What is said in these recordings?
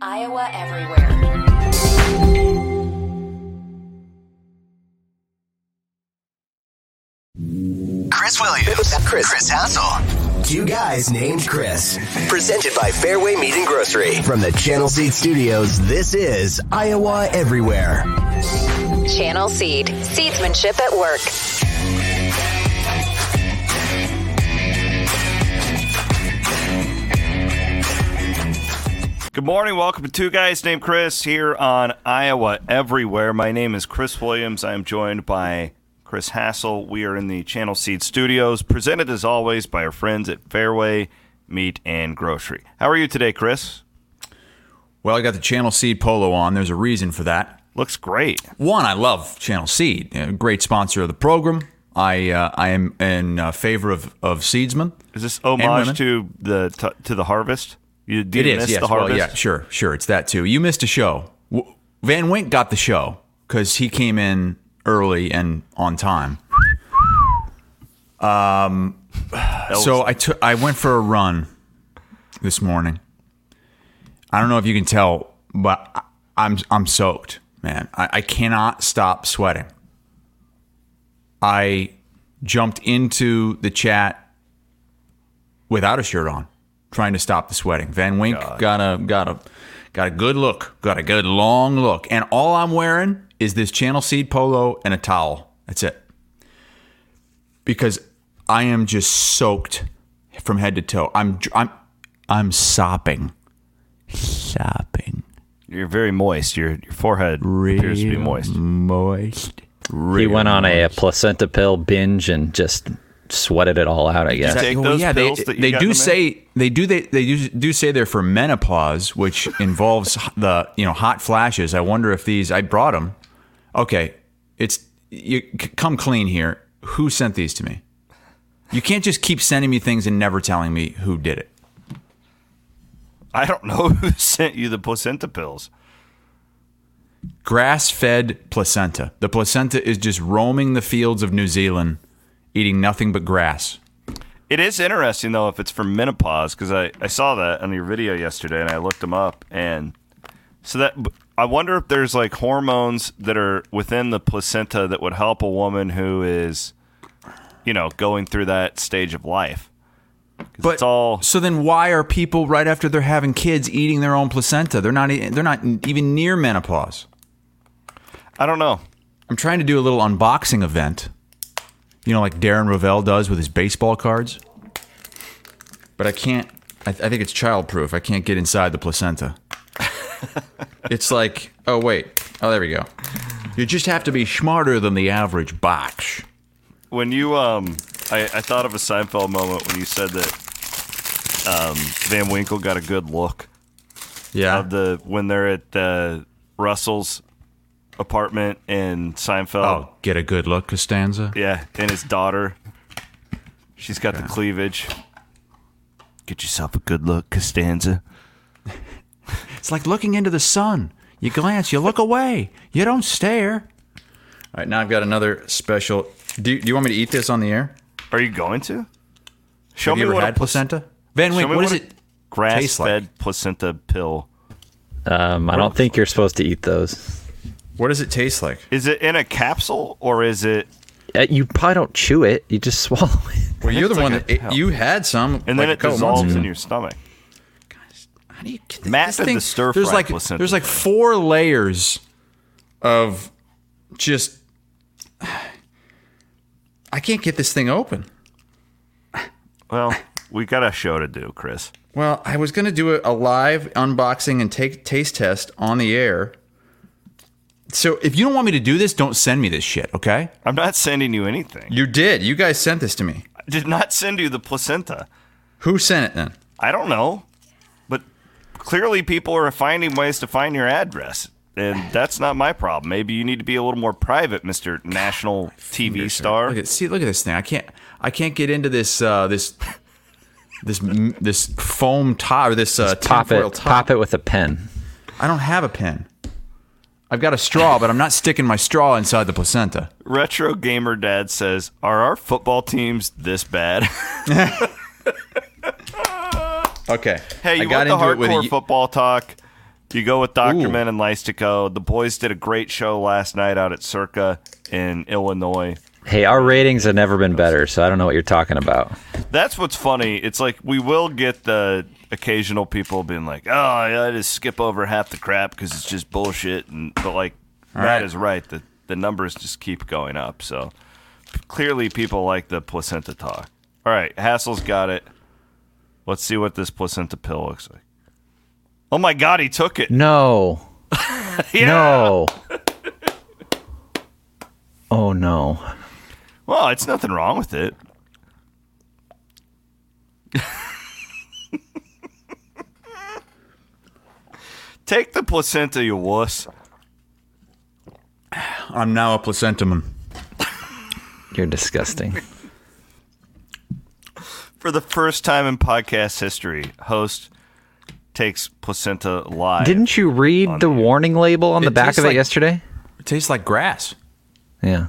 Iowa Everywhere. Chris Williams, Chris, Chris Hassel. Two guys named Chris. Presented by Fareway Meat and Grocery. From the Channel Seed Studios, this is Iowa Everywhere. Channel Seed. Seedsmanship at work. Good morning. Welcome to Two Guys Named Chris here on Iowa Everywhere. My name is Chris Williams. I am joined by Chris Hassel. We are in the Channel Seed Studios, presented as always by our friends at Fareway Meat and Grocery. How are you today, Chris? Well, I got the Channel Seed polo on. There's a reason for that. Looks great. One, I love Channel Seed, a great sponsor of the program. I uh, I am in uh, favor of of seedsmen. Is this homage to the to the harvest? You did It is, yes. the Well, yeah, sure, sure. It's that too. You missed a show. Van Wink got the show because he came in early and on time. Um, so I took I went for a run this morning. I don't know if you can tell, but I- I'm I'm soaked, man. I, I cannot stop sweating. I jumped into the chat without a shirt on, trying to stop the sweating. Van Wink got a got a got a good look, got a good long look, and all I'm wearing is this Channel Seed polo and a towel. That's it. Because I am just soaked from head to toe. I'm I'm I'm sopping, sopping, You're very moist. Your your forehead appears to be Real moist. moist. He went on a, placenta pill binge and just sweated it all out. I guess. take Well, those yeah, pills they, that you they got do in the say they do they they do, do say they're for menopause, which involves the you know hot flashes. I wonder if these I brought them. Okay, it's you come clean here. Who sent these to me? You can't just keep sending me things and never telling me who did it. I don't know who sent you the placenta pills. Grass fed placenta. The placenta is just roaming the fields of New Zealand, eating nothing but grass. It is interesting though if it's for menopause because I, I saw that on your video yesterday and I looked them up and so that I wonder if there's like hormones that are within the placenta that would help a woman who is you know going through that stage of life. But it's all so then why are people right after they're having kids eating their own placenta? They're not they're not even near menopause. I don't know. I'm trying to do a little unboxing event. You know, like Darren Rovell does with his baseball cards. But I can't. I, I think it's childproof. I can't get inside the placenta. it's like, oh wait, oh there we go. You just have to be smarter than the average box. When you um I, I thought of a Seinfeld moment when you said that um Van Winkle got a good look. Yeah. of the when they're at uh, Russell's apartment in Seinfeld. oh, get a good look, Costanza. Yeah, and his daughter. She's got the cleavage. Get yourself a good look, Costanza. It's like looking into the sun. You glance, you look away, you don't stare. All right, now I've got another special. Do, do you want me to eat this on the air? Are you going to? Show Have me you ever what had a plac- placenta? Van show Wink, what does a it? Grass-fed placenta pill. Um, I don't think you're supposed to eat those. What does it taste like? Is it in a capsule or is it? Uh, You probably don't chew it. You just swallow it. Well, you're the It's one that a- it, you had some, And like then it dissolves in your stomach. How do you get Matt this did the thing- stir-fry There's like placenta there's like four layers of just. I can't get this thing open. Well, we got a show to do, Chris. Well, I was going to do a, a live unboxing and take taste test on the air. So if you don't want me to do this, don't send me this shit, okay? I'm not sending you anything. You did. You guys sent this to me. I did not send you the placenta. Who sent it then? I don't know, but clearly people are finding ways to find your address, and that's not my problem. Maybe you need to be a little more private, Mister National TV star. Look at see. Look at this thing. I can't. I can't get into this. Uh, this. This this foam top or this uh, Pop it. top. Pop it with a pen. I don't have a pen. I've got a straw, but I'm not sticking my straw inside the placenta. Retro Gamer Dad says, "Are our football teams this bad?" Okay. hey, I you got want the into it with hardcore a- football talk? You go with Dochterman and Lystico. The boys did a great show last night out at Circa in Illinois. Hey, our ratings have never been better, so I don't know what you're talking about. That's what's funny. It's like we will get the occasional people being like, "Oh, yeah, I just skip over half the crap because it's just bullshit." And but like Matt right. is right. The the numbers just keep going up. So clearly, people like the placenta talk. All right, Hassel's got it. Let's see what this placenta pill looks like. Oh my God, he took it. No. No. oh no. Well, it's nothing wrong with it. Take the placenta, you wuss. I'm now a placentaman. You're disgusting. For the first time in podcast history, host takes placenta live. Didn't you read the warning label on the back tastes of it like- yesterday? It tastes like grass. Yeah.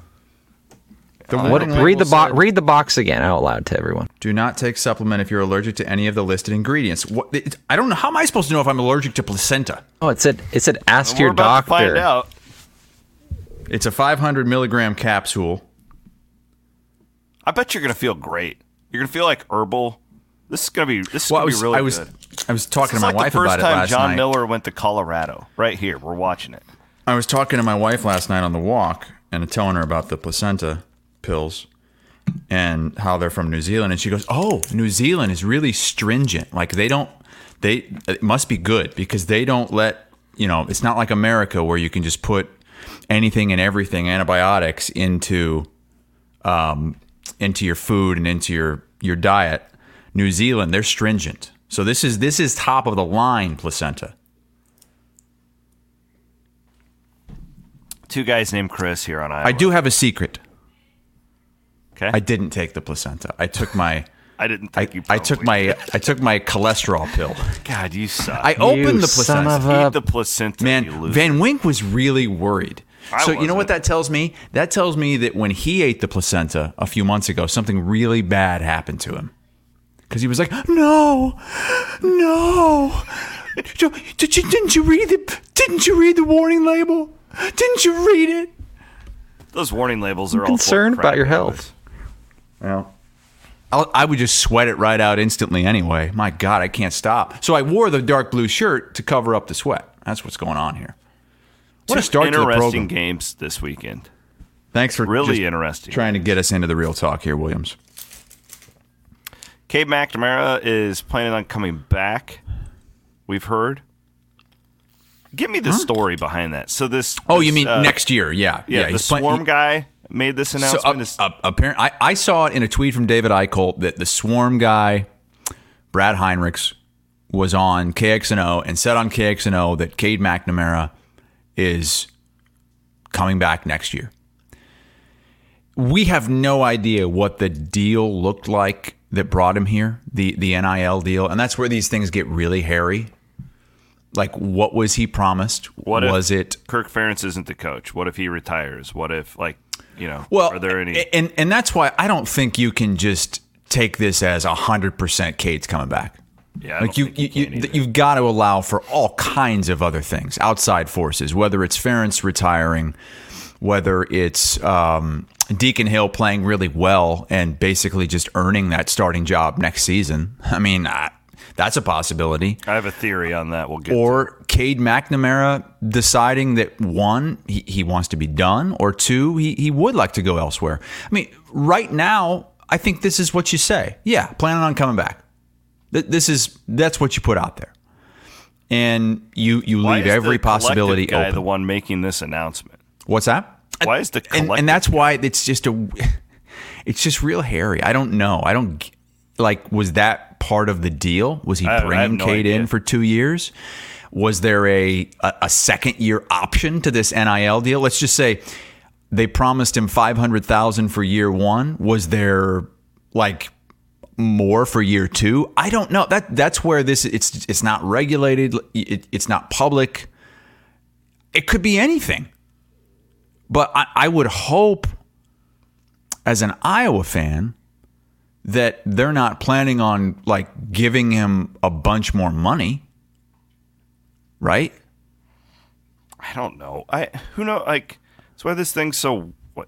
The What, read the label box. said, Read the box again out loud to everyone. Do not take supplement if you're allergic to any of the listed ingredients. What, it, I don't know. How am I supposed to know if I'm allergic to placenta? Oh, it said it said ask We're your about to doctor. find out. It's a 500 milligram capsule. I bet you're gonna feel great. You're gonna feel like herbal. This is gonna be. This is Well, I gonna was, be really I was, good. I was talking It's to my like wife the first time John night. Miller went to Colorado. Right here, we're watching it. I was talking to my wife last night on the walk and telling her about the placenta pills and how they're from New Zealand. And she goes, "Oh, New Zealand is really stringent. Like they don't, they it must be good because they don't let you know. It's not like America where you can just put anything and everything antibiotics into um, into your food and into your your diet. New Zealand, they're stringent. So this is this is top of the line placenta. Two guys named Chris here on Iowa. I do have a secret. Okay. I didn't take the placenta. I took my I didn't I, you. I took my I took my cholesterol pill. God, you suck. I opened the son placenta. of a- Eat the placenta. you Man. Van Wink was really worried. I so you know what that tells me? That tells me that when he ate the placenta a few months ago, something really bad happened to him. Because he was like, "No, no, did you, did you didn't you read the didn't you read the warning label? Didn't you read it?" Those warning labels are all full of concerned about your anyways. health. Well, I'll, I would just sweat it right out instantly anyway. My God, I can't stop. So I wore the dark blue shirt to cover up the sweat. That's what's going on here. What a Two start to the program. games this weekend. Thanks for Really just interesting. trying to get us into the real talk here, Williams. Cade McNamara is planning on coming back. We've heard. Give me the story behind that. So this. Oh, this, you mean uh, next year? Yeah, Yeah, the he's playing- swarm guy made this So, announcement. uh, uh, apparent, I, I saw it in a tweet from David Eickholt that the Swarm guy, Brad Heinrichs, was on KXNO and said on KXNO that Cade McNamara is coming back next year. We have no idea what the deal looked like that brought him here, the the NIL deal, and that's where these things get really hairy. Like, what was he promised? what if was it? Kirk Ferentz isn't the coach? What if he retires? What if, like, you know, Well, are there any? and and that's why I don't think you can just take this as hundred percent Cade's coming back. yeah, Like you, you, you you've got to allow for all kinds of other things, outside forces, whether it's Ferentz retiring, whether it's um, Deacon Hill playing really well and basically just earning that starting job next season. I mean, I, that's a possibility I have a theory on that. We'll get. to. or Cade McNamara deciding that one, he, he wants to be done, or two, he, he would like to go elsewhere. I mean, right now, I think this is what you say. Yeah, planning on coming back. Th- This is that's what you put out there, and you you Why leave every possibility guy open. the one making this announcement? What's that? Why is the and, and that's why it's just a it's just real hairy. I don't know. I don't like was that part of the deal? Was he I- I bringing no Cade in for 2 years? Was there a, a a second year option to this NIL deal? Let's just say they promised him 500,000 for year 1. Was there like more for year 2? I don't know. That that's where this it's it's not regulated, it, it's not public. It could be anything. But I, I would hope, as an Iowa fan, that they're not planning on like giving him a bunch more money, right? I don't know. I who know like that's why this thing's so. What,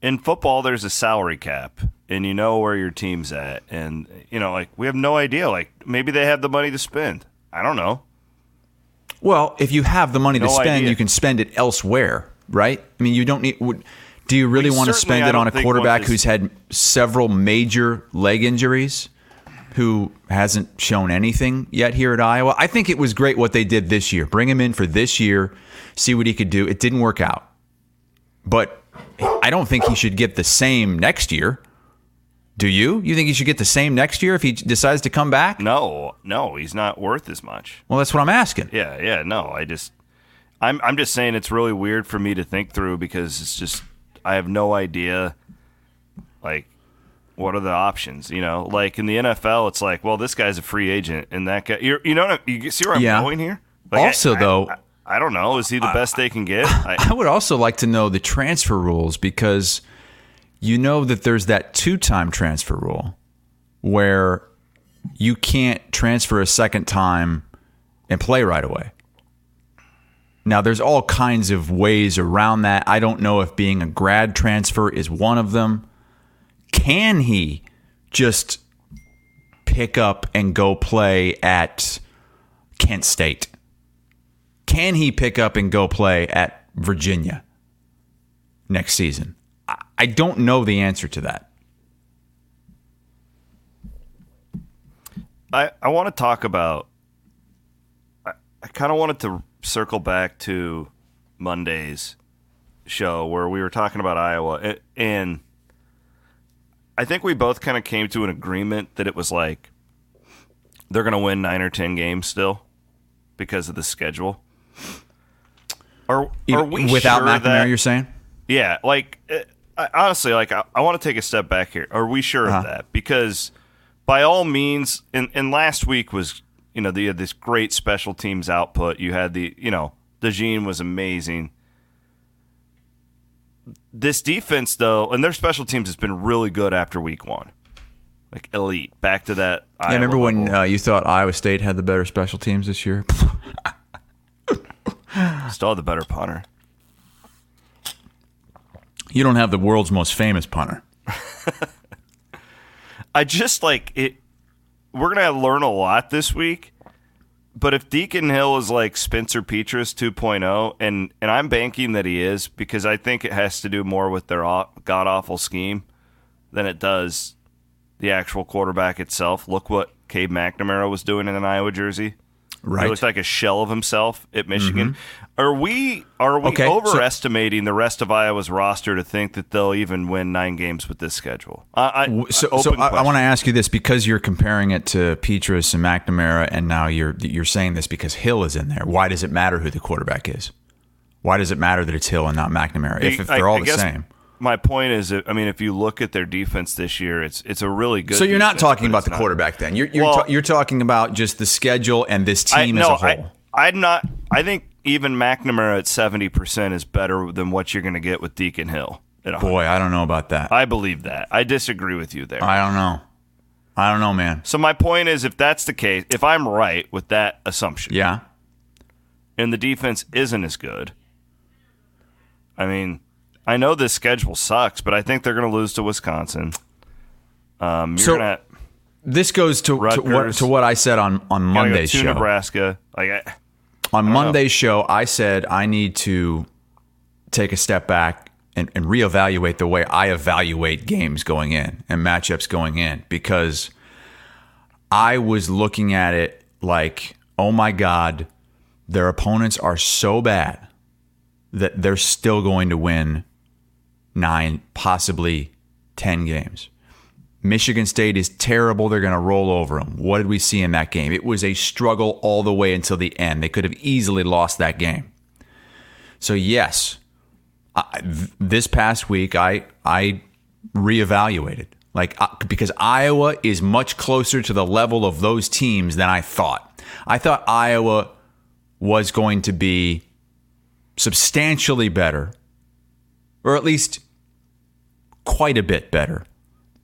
in football, there's a salary cap, and you know where your team's at, and you know like we have no idea. Like maybe they have the money to spend. I don't know. Well, if you have the money to spend, idea. you can spend it elsewhere, right? I mean, you don't need. Would, do you really We want to spend it on a quarterback who's had several major leg injuries, who hasn't shown anything yet here at Iowa? I think it was great what they did this year. Bring him in for this year, see what he could do. It didn't work out, but I don't think he should get the same next year. Do you? You think he should get the same next year if he decides to come back? No, no, he's not worth as much. Well, that's what I'm asking. Yeah, yeah, no. I just, I'm, I'm just saying it's really weird for me to think through because it's just I have no idea, like, what are the options? You know, like in the NFL, it's like, well, this guy's a free agent, and that guy, you're, you know, what I- you see where I'm Yeah. going here. Like, Also, I- though- I, I don't know. Is he the best they can get? I, I would also like to know the transfer rules because you know that there's that two time transfer rule where you can't transfer a second time and play right away. Now, there's all kinds of ways around that. I don't know if being a grad transfer is one of them. Can he just pick up and go play at Kent State? Can he pick up and go play at Virginia next season? I- don't know the answer to that. I, I want to talk about. I, I kind of wanted to circle back to Monday's show where we were talking about Iowa, and I think we both kind of came to an agreement that it was like they're going to win nine or ten games still because of the schedule. Are, are we Without sure McNamara, that, you're saying? yeah, like uh, I, honestly, like I, I want to take a step back here. Are we sure Uh-huh. of that? Because by all means, and, and last week was you know you had this great special teams output. You had the you know DeJean was amazing. This defense though, and their special teams has been really good after week one, like elite. Back to that. Yeah, remember when uh, you thought Iowa State had the better special teams this year? still the better punter. You don't have the world's most famous punter. I just like it. We're gonna learn a lot this week, but if Deacon Hill is like Spencer Petras 2.0, and and I'm banking that he is because I think it has to do more with their god awful scheme than it does the actual quarterback itself. Look what Cade McNamara was doing in an Iowa jersey. Right. He looked like a shell of himself at Michigan. Mm-hmm. Are we are we Okay, so- overestimating the rest of Iowa's roster to think that they'll even win nine games with this schedule? I, I, So, so I, I want to ask you this because you're comparing it to Petras and McNamara, and now you're you're saying this because Hill is in there. Why does it matter who the quarterback is? Why does it matter that it's Hill and not McNamara if, if they're all the same? My point is, I mean, if you look at their defense this year, it's it's a really good. So you're not talking about the not- quarterback then. You're you're, Well- ta- you're talking about just the schedule and this I, team no, as a whole. I, I'm not. I think even McNamara at seventy percent is better than what you're going to get with Deacon Hill. At Boy, I don't know about that. I believe that. I disagree with you there. I don't know. I don't know, man. so my point is, if that's the case, if I'm right with that assumption, Yeah. and the defense isn't as good, I mean, I know this schedule sucks, but I think they're going to lose to Wisconsin. Um, you're So- gonna This goes to, to what to what I said on on go Monday's to show. Nebraska. Like, I, on Monday's show, I said I need to take a step back and, and reevaluate the way I evaluate games going in and matchups going in because I was looking at it like, oh my God, their opponents are so bad that they're still going to win nine, possibly 10 games. Michigan State is terrible. They're going to roll over them. What did we see in that game? It was a struggle all the way until the end. They could have easily lost that game. So yes, I, this past week I I reevaluated like uh, because Iowa is much closer to the level of those teams than I thought. I thought Iowa was going to be substantially better, or at least quite a bit better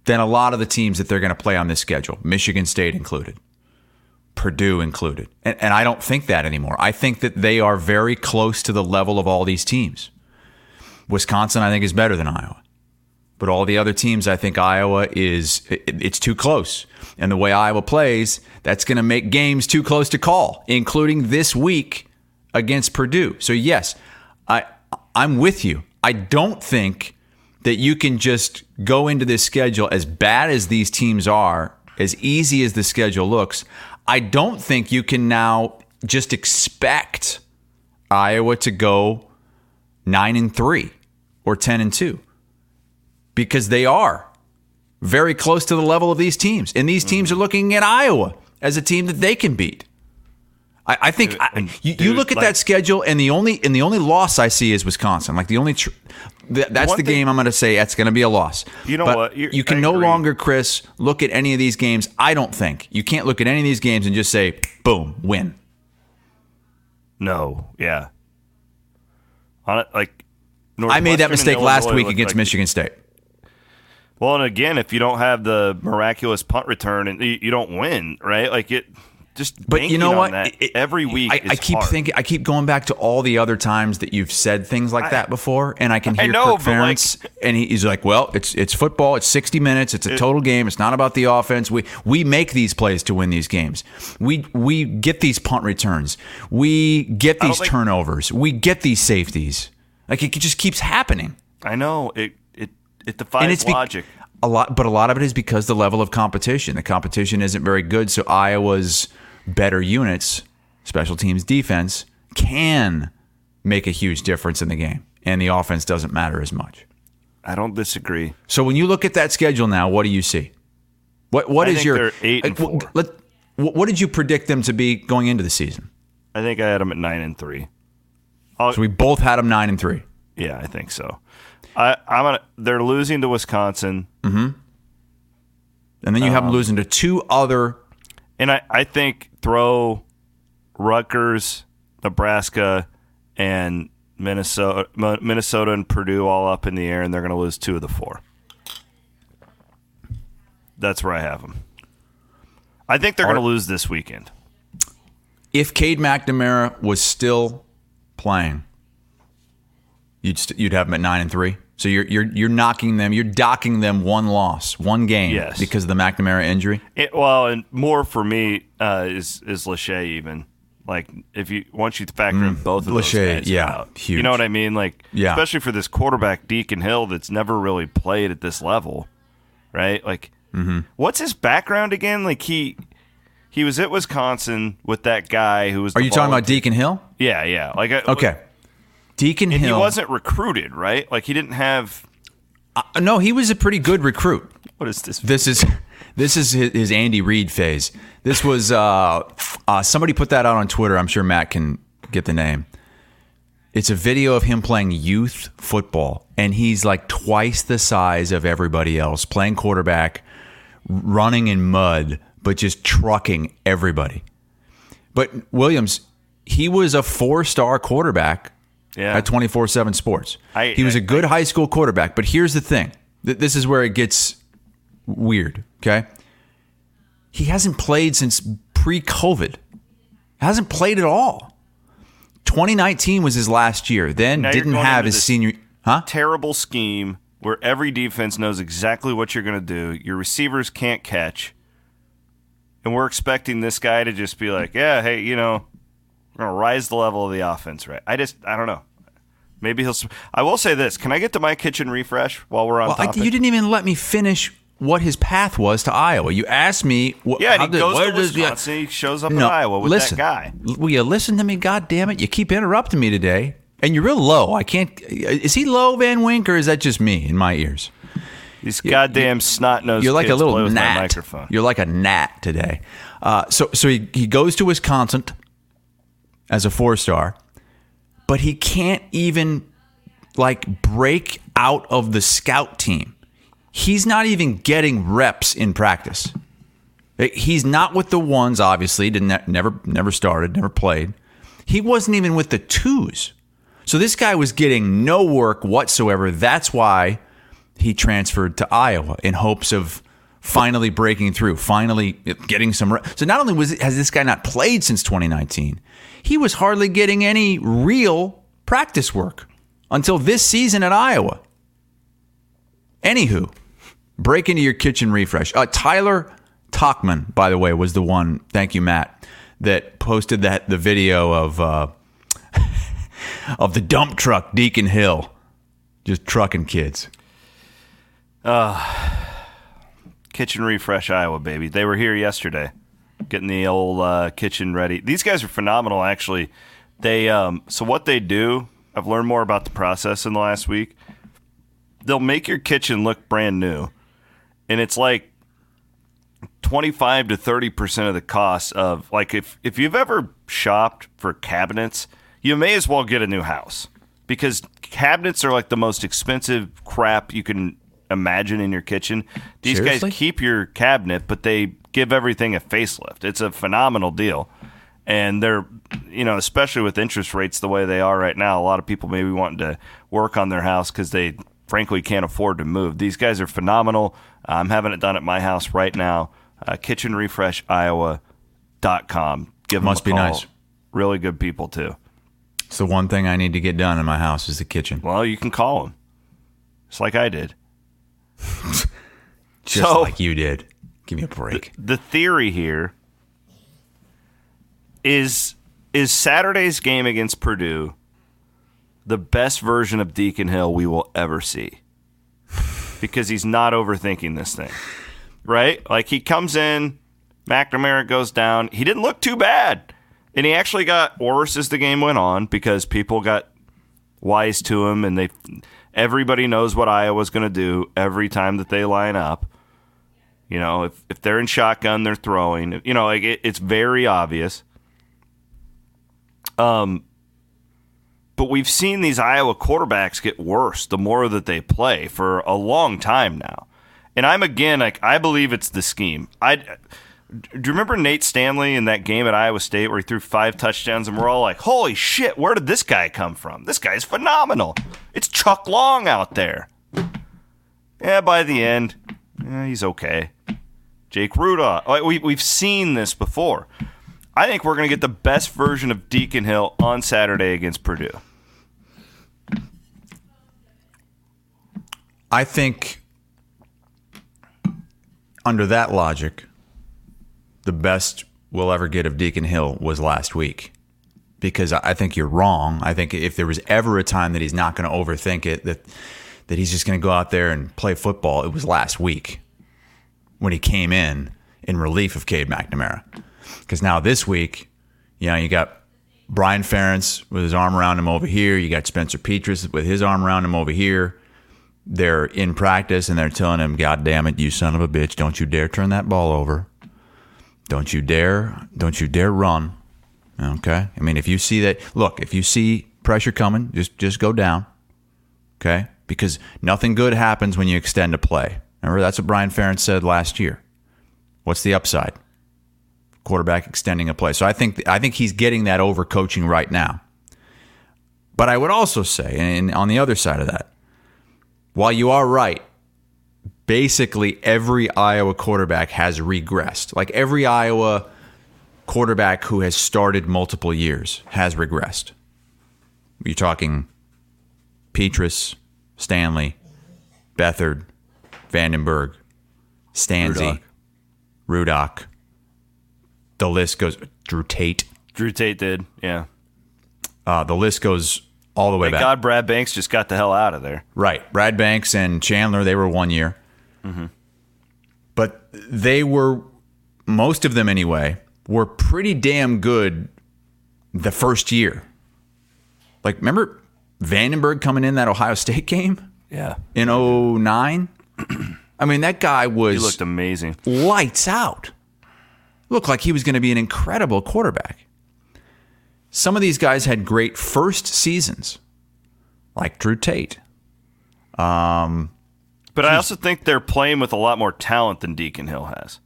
than a lot of the teams that they're going to play on this schedule, Michigan State included. Purdue included. And, and I don't think that anymore. I think that they are very close to the level of all these teams. Wisconsin, I think, is better than Iowa. But all the other teams, I think Iowa is, it, it's too close. And the way Iowa plays, that's going to make games too close to call, including this week against Purdue. So, yes, I, I'm with you. I don't think that you can just go into this schedule as bad as these teams are, as easy as the schedule looks. I don't think you can now just expect Iowa to go 9 and 3 or 10 and 2 because they are very close to the level of these teams. And these teams are looking at Iowa as a team that they can beat. I, I think I, you, you look at like- that schedule, and the only and the only loss I see is Wisconsin. Like the only tr- th- that's one the thing- game I'm going to say that's going to be a loss. You know But what? You're- you can I no agree. longer, Chris, look at any of these games. I don't think you can't look at any of these games and just say, "Boom, win." No, yeah. On it, like I made that mistake last week against like- Michigan State. Well, and again, if you don't have the miraculous punt return, and you, you don't win, right? Like it, just. But you know what? that It- every week, I, is I keep hard. thinking. I keep going back to all the other times that you've said things like that before, and I can I hear know, Kirk but, like- Ferentz, and he- he's like, "Well, it's it's football. It's sixty minutes. It's a total game. It's not about the offense. We we make these plays to win these games. We we get these punt returns. We get these think- turnovers. We get these safeties. Like it just keeps happening." I know it. It it defies and it's be- logic. a lot, but a lot of it is because the level of competition. The competition isn't very good, so Iowa's better units, special teams, defense, can make a huge difference in the game, and the offense doesn't matter as much. I don't disagree. So when you look at that schedule now, what do you see? What what is your eight and four. Let, what what did you predict them to be going into the season? I think I had them at nine and three. So we both had them nine and three. Yeah, I think so. I I'm gonna. They're losing to Wisconsin, And then you Um, have them losing to two other and I I think throw Rutgers, Nebraska, and Minnesota, Minnesota and Purdue all up in the air, and they're going to lose two of the four. That's where I have them. I think they're going to lose this weekend. if Cade McNamara was still playing, you'd st- you'd have them at nine and three. So you're you're you're knocking them, you're docking them one loss, one game, Yes. because of the McNamara injury. It, well, and more for me uh, is is Lachey even. Like if you once you factor in both of those Lachey, guys Mm. yeah, out, huge. you know what I mean? Like Yeah. especially for this quarterback Deacon Hill that's never really played at this level, right? Like Mm-hmm. what's his background again? Like he he was at Wisconsin with that guy who was. Are you talking about Deacon Hill? Yeah, yeah. Like I- Okay, Deacon and he wasn't recruited, right? Like he didn't have. Uh, no, he was a pretty good recruit. What is this? This is this is his, his Andy Reid phase. This was uh, uh, somebody put that out on Twitter. I'm sure Matt can get the name. It's a video of him playing youth football, and he's like twice the size of everybody else, playing quarterback, running in mud, but just trucking everybody. But Williams, he was a four-star quarterback Yeah. at 24/7 Sports. I- he was I- a good high school quarterback, but here's the thing. This is where it gets weird, okay? He hasn't played since pre-COVID. Hasn't played at all. 2019 was his last year. Then Now didn't have his senior Huh? terrible scheme where every defense knows exactly what you're going to do. Your receivers can't catch. And we're expecting this guy to just be like, yeah, hey, you know, we're going to rise the level of the offense, right? I just, I don't know. Maybe he'll. I will say this. Can I get to my kitchen refresh while we're on Well, I, you didn't even let me finish what his path was to Iowa. You asked me what yeah, he did- goes to does- yeah. Wisconsin. He shows up in Iowa with listen, that guy. Will you listen to me? God damn it! You keep interrupting me today, and you're real low. I can't. Is he low, Van Wink, or is that just me in my ears? These goddamn snot nosed You're like a little gnat. microphone. You're like a gnat today. Uh, so, so he, he goes to Wisconsin as a four star, but he can't even like break out of the scout team. He's not even getting reps in practice. Eh, he's not with the ones, obviously. Didn't never never started, never played. He wasn't even with the twos. So this guy was getting no work whatsoever. That's why he transferred to Iowa in hopes of finally breaking through, finally getting some. So not only was has this guy not played since 2019, he was hardly getting any real practice work until this season at Iowa. Anywho, break into your kitchen refresh. Uh, Tyler Talkman, by the way, was the one. Thank you, Matt, that posted that the video of uh, of the dump truck Deacon Hill just trucking kids. Uh, kitchen refresh Iowa, baby. They were here yesterday, getting the old uh, kitchen ready. These guys are phenomenal, actually. They um, so what they do. I've learned more about the process in the last week. They'll make your kitchen look brand new, and it's like twenty five to thirty percent of the cost of like if if you've ever shopped for cabinets, you may as well get a new house because cabinets are like the most expensive crap you can imagine in your kitchen. These Seriously? guys keep your cabinet, but they give everything a facelift. It's a phenomenal deal. And they're, you know, especially with interest rates the way they are right now, a lot of people maybe wanting to work on their house because they frankly can't afford to move. These guys are phenomenal. I'm having it done at my house right now. Uh, kitchenrefreshiowa.com. Give them Must be nice. Really good people, too. It's the one thing I need to get done in my house is the kitchen. Well, you can call them. It's like I did. Just so, like you did. Give me a break. The, the theory here is is Saturday's game against Purdue the best version of Deacon Hill we will ever see. Because he's not overthinking this thing. Right? Like he comes in, McNamara goes down. He didn't look too bad. And he actually got worse as the game went on because people got wise to him and they everybody knows what Iowa's going to do every time that they line up. You know, if, if they're in shotgun, they're throwing. You know, like it, it's very obvious. Um, but we've seen these Iowa quarterbacks get worse the more that they play for a long time now. And I'm again like I believe it's the scheme. I do you remember Nate Stanley in that game at Iowa State where he threw five touchdowns and we're all like, holy shit, where did this guy come from? This guy's phenomenal. It's Chuck Long out there. Yeah, by the end, yeah, he's okay. Jake Rudolph. We, we've seen this before. I think we're going to get the best version of Deacon Hill on Saturday against Purdue. I think, under that logic, the best we'll ever get of Deacon Hill was last week. Because I think you're wrong. I think if there was ever a time that he's not going to overthink it, that that he's just going to go out there and play football, it was last week when he came in in relief of Cade McNamara. Because now this week, you know, you got Brian Ferentz with his arm around him over here. You got Spencer Petras with his arm around him over here. They're in practice and they're telling him, God damn it, you son of a bitch, don't you dare turn that ball over. Don't you dare, don't you dare run. Okay? I mean, if you see that, look, if you see pressure coming, just just go down. Okay? Because nothing good happens when you extend a play. Remember, that's what Brian Ferentz said last year. What's the upside? Quarterback extending a play. So I think I think he's getting that over coaching right now. But I would also say, and on the other side of that, while you are right, basically every Iowa quarterback has regressed. Like every Iowa quarterback who has started multiple years has regressed. You're talking Petras, Stanley, Beathard, Vandenberg, Stanzi, Rudock. The list goes. Drew Tate. Drew Tate did, yeah. Uh, the list goes all the way Thank back. God Brad Banks just got the hell out of there. Right. Brad Banks and Chandler, they were one year. Mm-hmm. But they were, most of them anyway, were pretty damn good the first year. Like, remember Vandenberg coming in that Ohio State game? Yeah. In 09? I mean, that guy was. He looked amazing. Lights out. Looked like he was going to be an incredible quarterback. Some of these guys had great first seasons, like Drew Tate. Um, but I also think they're playing with a lot more talent than Deacon Hill has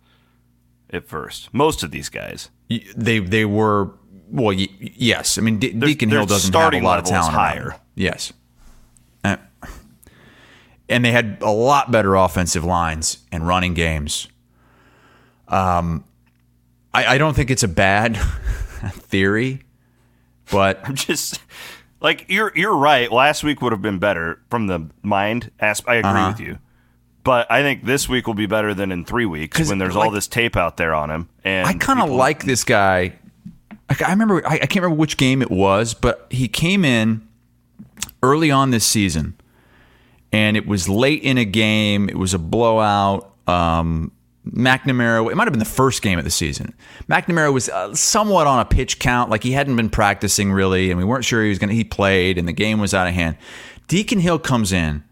at first. Most of these guys. They they were well, yes. I mean, Deacon Hill doesn't have a lot of talent. Higher. Yes. And they had a lot better offensive lines and running games. Um, I, I don't think it's a bad theory, but I'm just like you're you're right. Last week would have been better from the mind aspect. I agree Uh-huh. with you, but I think this week will be better than in three weeks when there's all this tape out there on him. And I kind of like this guy. Like, I remember, I, I can't remember which game it was, but he came in early on this season, and it was late in a game. It was a blowout. Um, McNamara, it might have been the first game of the season. McNamara was uh, somewhat on a pitch count, like he hadn't been practicing really, and we weren't sure he was going to. He played, and the game was out of hand. Deacon Hill comes in.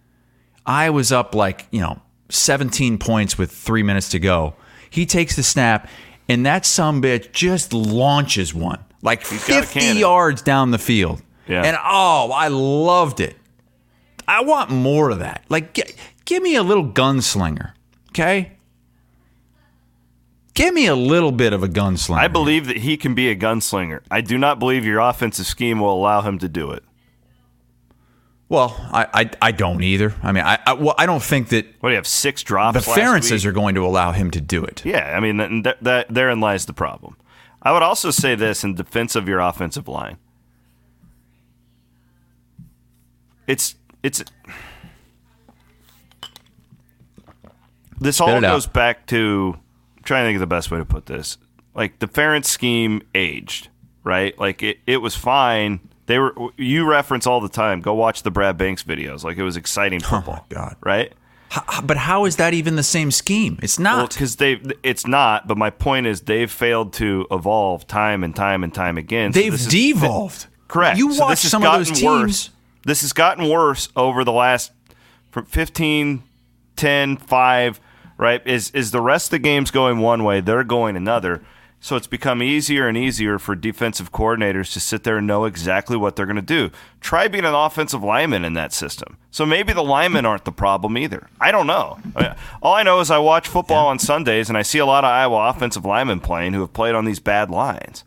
I was up like, you know, 17 points with three minutes to go. He takes the snap, and that some bitch just launches one like got 50 yards down the field. Yeah. And oh, I loved it. I want more of that. Like, g- give me a little gunslinger, okay? Give me a little bit of a gunslinger. I believe that he can be a gunslinger. I do not believe your offensive scheme will allow him to do it. Well, I, I, I don't either. I mean, I, I, well, I don't think that What do you have? Six drops. the Ferentzes are going to allow him to do it. Yeah, I mean that, that, that therein lies the problem. I would also say this in defense of your offensive line. It's it's this all it out. goes back to I'm trying to think of the best way to put this. Like the Ferentz scheme aged, right? Like it, it was fine. They were you reference all the time. Go watch the Brad Banks videos. Like it was exciting oh, football. Oh God. Right? But how is that even the same scheme? It's not. because they it's not. But my point is, they've failed to evolve time and time and time again. They've is- devolved. Correct. You So watch some of those teams. Worse. This has gotten worse over the last from 15, 10, 5, right? Is is the rest of the games going one way, they're going another. So it's become easier and easier for defensive coordinators to sit there and know exactly what they're going to do. Try being an offensive lineman in that system. So maybe the linemen aren't the problem either. I don't know. All I know is I watch football on Sundays and I see a lot of Iowa offensive linemen playing who have played on these bad lines.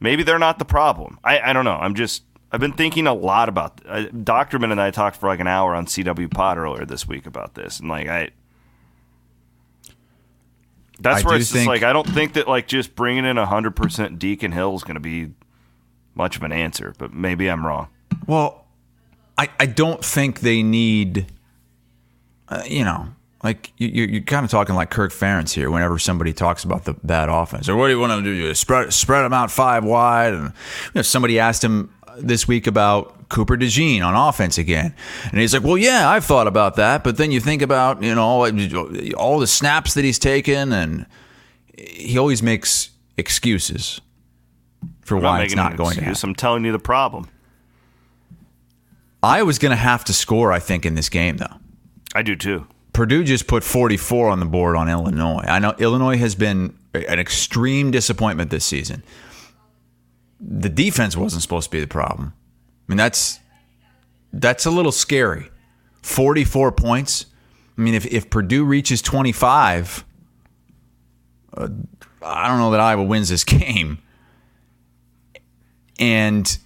Maybe they're not the problem. I, I don't know. I'm just I've been thinking a lot about uh, Dochterman and I talked for like an hour on CW Pod earlier this week about this, and like I. That's I where it's just like I don't think that like just bringing in hundred percent Deacon Hill is going to be much of an answer, but maybe I'm wrong. Well, I, I don't think they need, uh, you know, like you, you're kind of talking like Kirk Ferentz here. Whenever somebody talks about the bad offense, or what do you want to do? Spread spread them out five wide, and you know, somebody asked him this week about Cooper DeJean on offense again, and he's like, "Well, yeah, I've thought about that, but then you think about you know all, the snaps that he's taken, and he always makes excuses for I'm not why it's not going to happen." excuse. I'm telling you the problem. I was going to have to score, I think, in this game, though. I do too. Purdue just put 44 on the board on Illinois. I know Illinois has been an extreme disappointment this season. The defense wasn't supposed to be the problem. I mean, that's that's a little scary. 44 points. I mean, if, if Purdue reaches 25, uh, I don't know that Iowa wins this game. And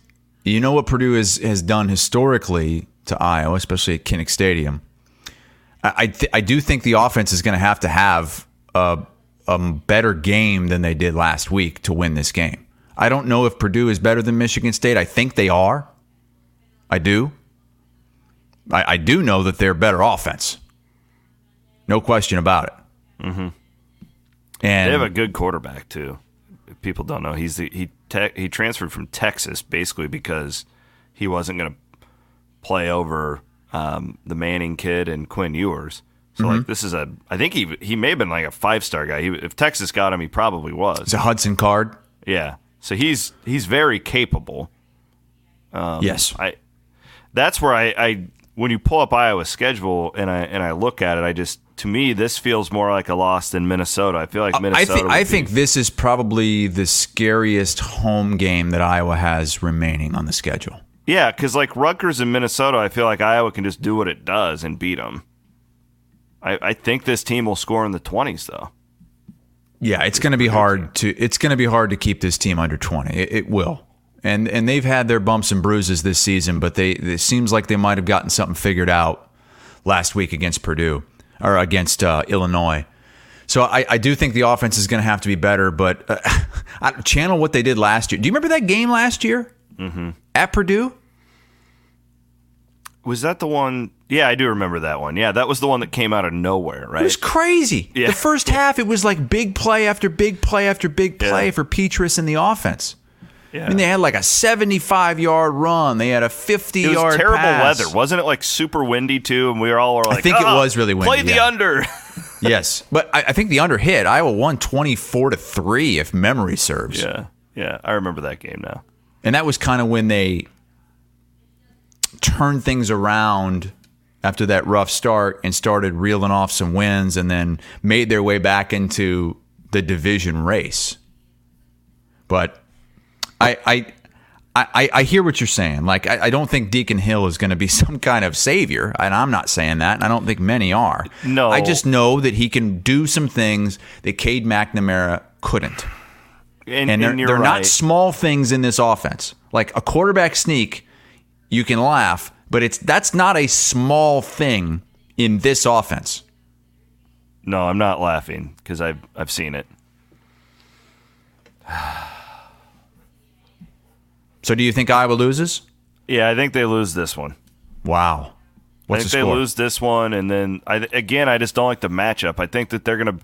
you know what Purdue has, has done historically to Iowa, especially at Kinnick Stadium? I th- I do think the offense is going to have to have a, a better game than they did last week to win this game. I don't know if Purdue is better than Michigan State. I think they are. I do. I, I do know that they're better offense. No question about it. Mm-hmm. And They have a good quarterback too. If people don't know, he's the, he te- he transferred from Texas basically because he wasn't going to play over um, the Manning kid and Quinn Ewers. So Mm-hmm. like this is a I think he he may have been like a five star guy. He, if Texas got him, he probably was. it's a Hudson Card. Yeah. So he's he's very capable. Um, yes. I that's where I, I when you pull up Iowa's schedule and I and I look at it, I just to me this feels more like a loss than Minnesota. I feel like I Minnesota. think would I think this is probably the scariest home game that Iowa has remaining on the schedule. Yeah, because like Rutgers and Minnesota, I feel like Iowa can just do what it does and beat them. I, I think this team will score in the twenties, though. Yeah, it's going to be hard to it's going to be hard to keep this team under 20. It, it will. and and they've had their bumps and bruises this season, but they it seems like they might have gotten something figured out last week against Purdue or against uh, Illinois. So I, I do think the offense is going to have to be better, but uh, I- channel what they did last year. Do you remember that game last year mm-hmm. at Purdue? Was that the one? Yeah, I do remember that one. Yeah, that was the one that came out of nowhere, right? It was crazy. Yeah. The first half, it was like big play after big play after big play Yeah. for Petras in the offense. yeah. I mean, they had like a 75 yard run. They had a 50 yard. it was terrible pass. weather, wasn't it? Like super windy too, and we were all were like, I think it "Ah, was really windy, Play the yeah. under. yes, but I, I think the under hit. Iowa won 24 to three, if memory serves. yeah, yeah, I remember that game now. And that was kind of when they turned things around after that rough start and started reeling off some wins and then made their way back into the division race. But I I I, I hear what you're saying. Like I, I don't think Deacon Hill is going to be some kind of savior, and I'm not saying that. And I don't think many are. No. I just know that he can do some things that Cade McNamara couldn't And, and they're, you're they're not small things in this offense. Like a quarterback sneak, you can laugh, but it's that's not a small thing in this offense. No, I'm not laughing because I've I've seen it. So do you think Iowa loses? Yeah, I think they lose this one. Wow. What's I think the they lose this one, and then I again, I just don't like the matchup. I think that they're gonna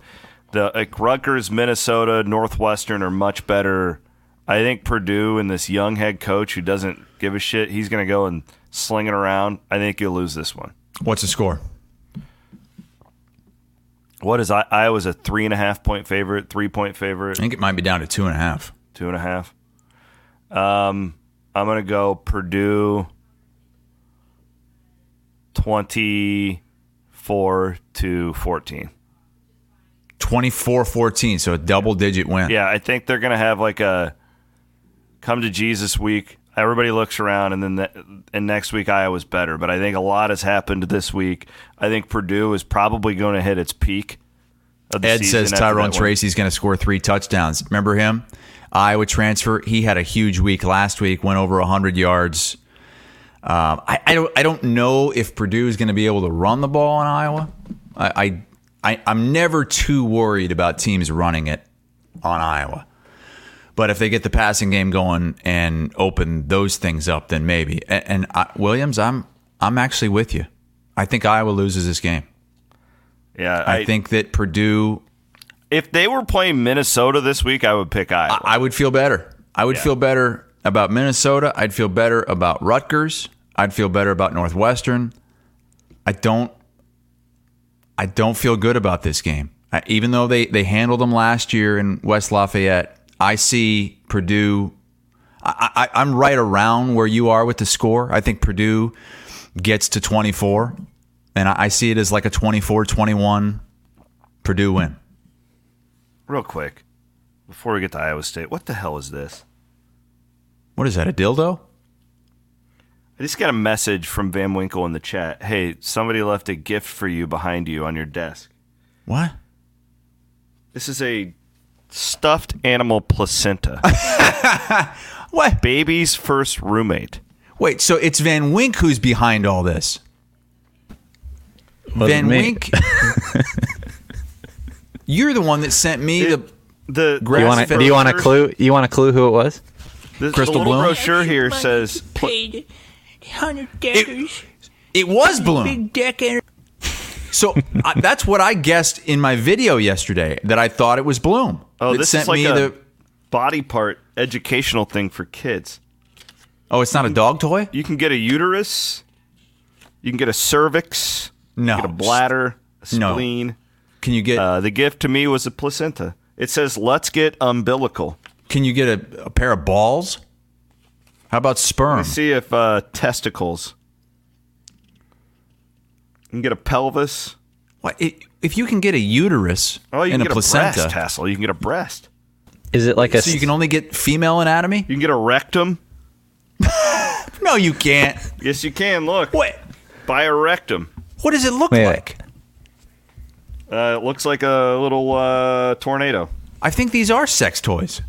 the like Rutgers, Minnesota, Northwestern are much better. I think Purdue and this young head coach who doesn't give a shit, he's gonna go and sling it around. I think you'll lose this one. What's the score? What is I? Iowa's a three and a half point favorite, three point favorite, I think it might be down to two and a half. two and a half. Um, I'm gonna go Purdue. Twenty four to fourteen. 24-14, so a double digit win. Yeah, I think they're gonna have like a come to Jesus week. Everybody looks around, and then the, and next week Iowa's better. But I think a lot has happened this week. I think Purdue is probably going to hit its peak. Of the Ed says Tyrone. Tracy's going to score three touchdowns. Remember him? Iowa transfer. He had a huge week last week. Went over hundred yards. Um, I, I don't. I don't know if Purdue is going to be able to run the ball in Iowa. I, I, I I'm never too worried about teams running it on Iowa. But if they get the passing game going and open those things up, then maybe. And, and I, Williams, I'm I'm actually with you. I think Iowa loses this game. Yeah, I, think that Purdue if they were playing Minnesota this week, I would pick Iowa. I would feel better. I would Yeah. feel better about Minnesota. I'd feel better about Rutgers. I'd feel better about Northwestern. I don't. I don't feel good about this game. I, even though they they handled them last year in West Lafayette, I see Purdue. I, I, I'm right around where you are with the score. I think Purdue gets to 24, and I, I see it as like a 24-21 Purdue win. Real quick, before we get to Iowa State, what the hell is this? What is that? A dildo? I just got a message from Van Winkle in the chat. Hey, somebody left a gift for you behind you on your desk. What? This is a stuffed animal placenta. What? Baby's first roommate. Wait, so it's Van Wink who's behind all this? Wasn't Van me. Wink. You're the one that sent me the. The Grass You want fed to? Do you want a clue? You want a clue who it was? The, Crystal the little Bloom? brochure here says paid hundred deckers, It was Bloom. big decker. So I, that's what I guessed in my video yesterday that I thought it was Bloom. Oh, that this sent is like me a the. body part educational thing for kids. Oh, it's not a dog toy. You can get a uterus, you can get a cervix, No. get a bladder, a No. spleen. Can you get? Uh, the gift to me was a placenta. It says, "Let's get umbilical." can you get a, a pair of balls? How about sperm? Let's see if uh, testicles. You can get a pelvis. What, if you can get a uterus Oh, you and can a get a placenta, breast tassel. You can get a breast. Is it like a? so you can only get female anatomy? You can get a rectum. No, you can't. Yes, you can. Look, What? buy a rectum. What does it look Wait, wait. like? Uh, it looks like a little uh, tornado. I think these are sex toys.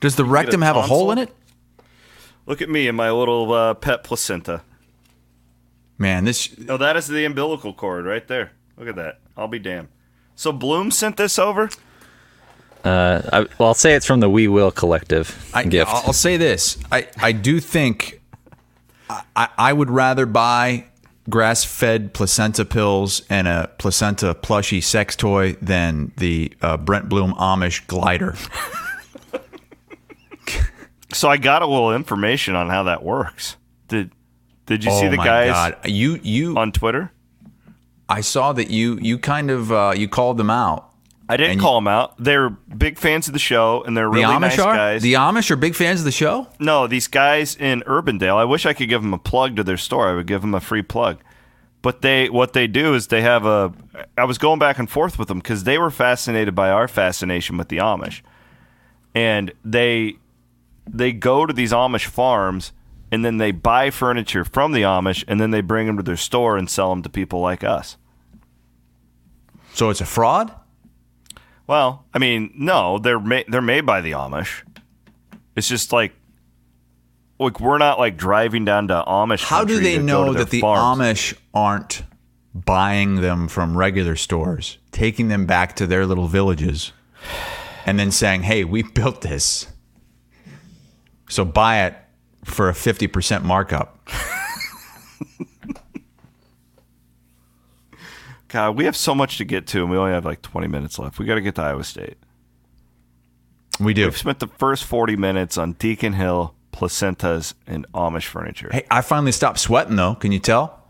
Does the get a rectum have a hole in it? Look at me and my little uh, pet placenta. Man, this Oh, that is the umbilical cord right there. Look at that. I'll be damned. So Bloom sent this over. Uh, I, well, I'll say it's from the We Will Collective I, gift. I'll say this. I, I do think I, I would rather buy grass fed placenta pills and a placenta plushy sex toy than the uh, Brent Bloom Amish glider. So I got a little information on how that works. Did Did you see oh the my guys God. You you on Twitter? I saw that you you kind of uh, you called them out. I didn't call them out. They're big fans of the show, and they're The really Amish nice are guys. the Amish are big fans of the show. no, these guys in Urbandale. I wish I could give them a plug to their store. I would give them a free plug. But they, what they do is they have a. I was going back and forth with them because they were fascinated by our fascination with the Amish, and they, they go to these Amish farms and then they buy furniture from the Amish and then they bring them to their store and sell them to people like us. So it's a fraud. Well, I mean, no, they're ma- they're made by the Amish. It's just like, like we're not like driving down to Amish. How do they know that the farms. Amish aren't buying them from regular stores, taking them back to their little villages, and then saying, "Hey, we built this, so buy it for a fifty percent markup." God, we have so much to get to, and we only have like twenty minutes left. We got to get to Iowa State. We do. We've spent the first forty minutes on Deacon Hill, placentas, and Amish furniture. Hey, I finally stopped sweating though. Can you tell?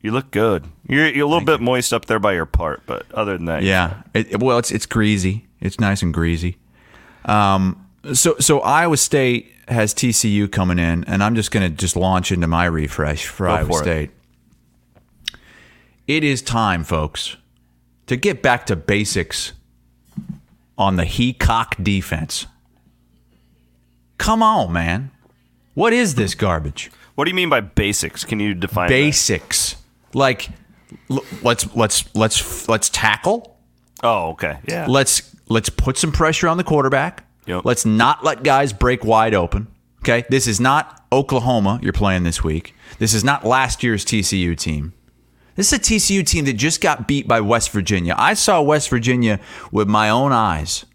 You look good. You're, you're a little bit moist up there by your part, but other than that, Yeah. It, well, it's it's greasy. It's nice and greasy. Um. So so Iowa State has TCU coming in, and I'm just gonna just launch into my refresh for Go Iowa for it. State. It is time, folks, to get back to basics on the Heacock defense. Come on, man. What is this garbage? What do you mean by basics? Can you define that? Basics. Like l- let's let's let's let's tackle. Oh, okay, yeah. Let's let's put some pressure on the quarterback. Yep. Let's not let guys break wide open. Okay, this is not Oklahoma you're playing this week. This is not last year's TCU team. This is a TCU team that just got beat by West Virginia. I saw West Virginia with my own eyes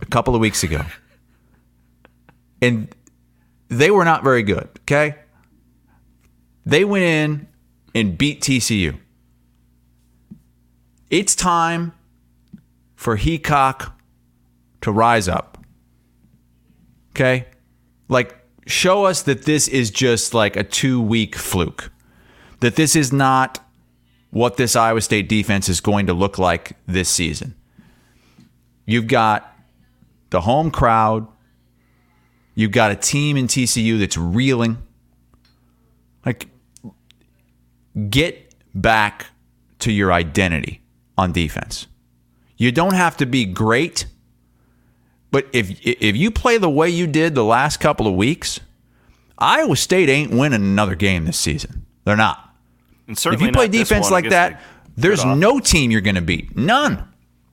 a couple of weeks ago. And they were not very good, okay? They went in and beat TCU. It's time for Heacock to rise up. Okay? Like, show us that this is just like a two week fluke. That this is not what this Iowa State defense is going to look like this season. You've got the home crowd, you've got a team in TCU that's reeling. Like, get back to your identity on defense. You don't have to be great, but if if you play the way you did the last couple of weeks, Iowa State ain't winning another game this season. They're not. And If you play defense like that, the there's no team you're going to beat. None.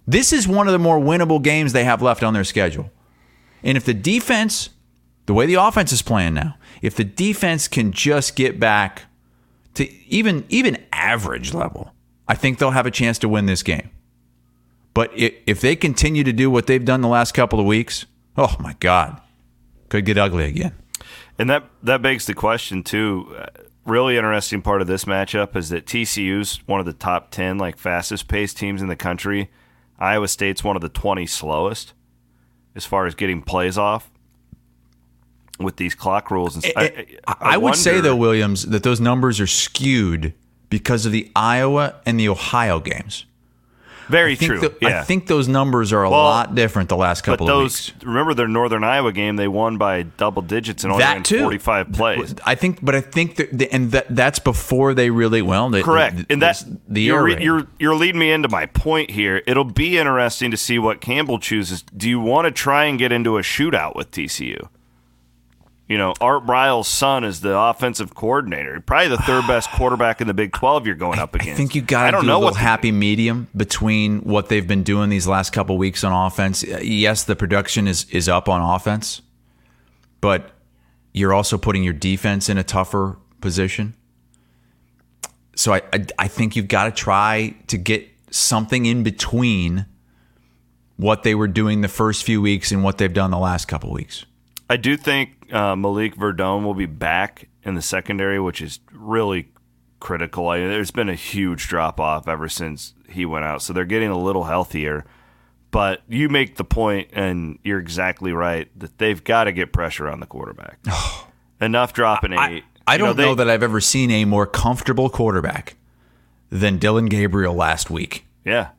This is one of the more winnable games they have left on their schedule. And if the defense, the way the offense is playing now, if the defense can just get back to even even average level, I think they'll have a chance to win this game. But if they continue to do what they've done the last couple of weeks, oh my God, could get ugly again. And that that begs the question too. Uh, really interesting part of this matchup is that TCU's one of the top ten like fastest paced teams in the country. Iowa State's one of the twenty slowest as far as getting plays off with these clock rules. And s- I, I would say though, Williams, that those numbers are skewed because of the Iowa and the Ohio games. Very I true. tho- yeah, I think those numbers are a Well, lot different the last but couple of those weeks. remember their Northern Iowa game they won by double digits and only That too, forty five plays. I think, but I think that, the, and that that's before they really well. They, Correct, the- and that's the you're, air re- raid. you're you're leading me into my point here. It'll be interesting to see what Campbell chooses. Do you want to try and get into a shootout with TCU? You know, Art Briles' son is the offensive coordinator, probably the third best quarterback in the Big Twelve. You're going up against. I think you got I don't do know a what happy medium between what they've been doing these last couple weeks on offense. Uh, yes, the production is is up on offense, but you're also putting your defense in a tougher position. So I I, I think you've got to try to get something in between what they were doing the first few weeks and what they've done the last couple weeks. I do think uh, Malik Verdon will be back in the secondary, which is really critical. I, there's been a huge drop off ever since he went out, so they're getting a little healthier. But you make the point, and you're exactly right that they've got to get pressure on the quarterback. Enough dropping I, eight. I You don't know, they- that I've ever seen a more comfortable quarterback than Dillon Gabriel last week. Yeah,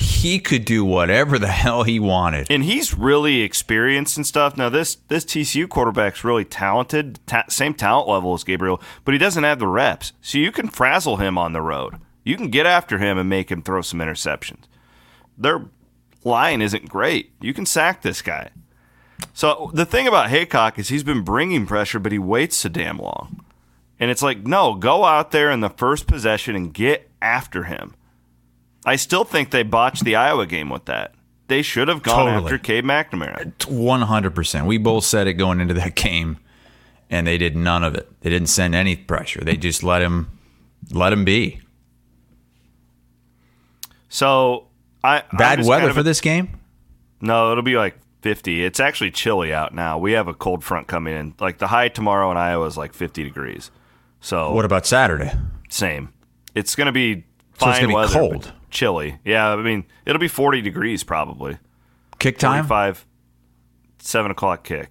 He could do whatever the hell he wanted. and he's really experienced and stuff. Now this this TCU quarterback's really talented, ta- same talent level as Gabriel, but he doesn't have the reps. So you can frazzle him on the road. You can get after him and make him throw some interceptions. Their line isn't great. You can sack this guy. So the thing about Heacock is he's been bringing pressure, but he waits so damn long. And it's like, no, go out there in the first possession and get after him. I still think they botched the Iowa game with that. They should have gone Totally. after Cade McNamara. 100%. We both said it going into that game, and they did none of it. They didn't send any pressure. They just let him let him be. So I Bad weather kind of- for this game? No, it'll be like 50. It's actually chilly out now. We have a cold front coming in. Like the high tomorrow in Iowa is like 50 degrees. So What about Saturday? same. It's going to be So fine it's gonna be weather, cold. Chilly. Yeah, I mean it'll be 40 degrees probably. Kick time? 45, seven o'clock kick.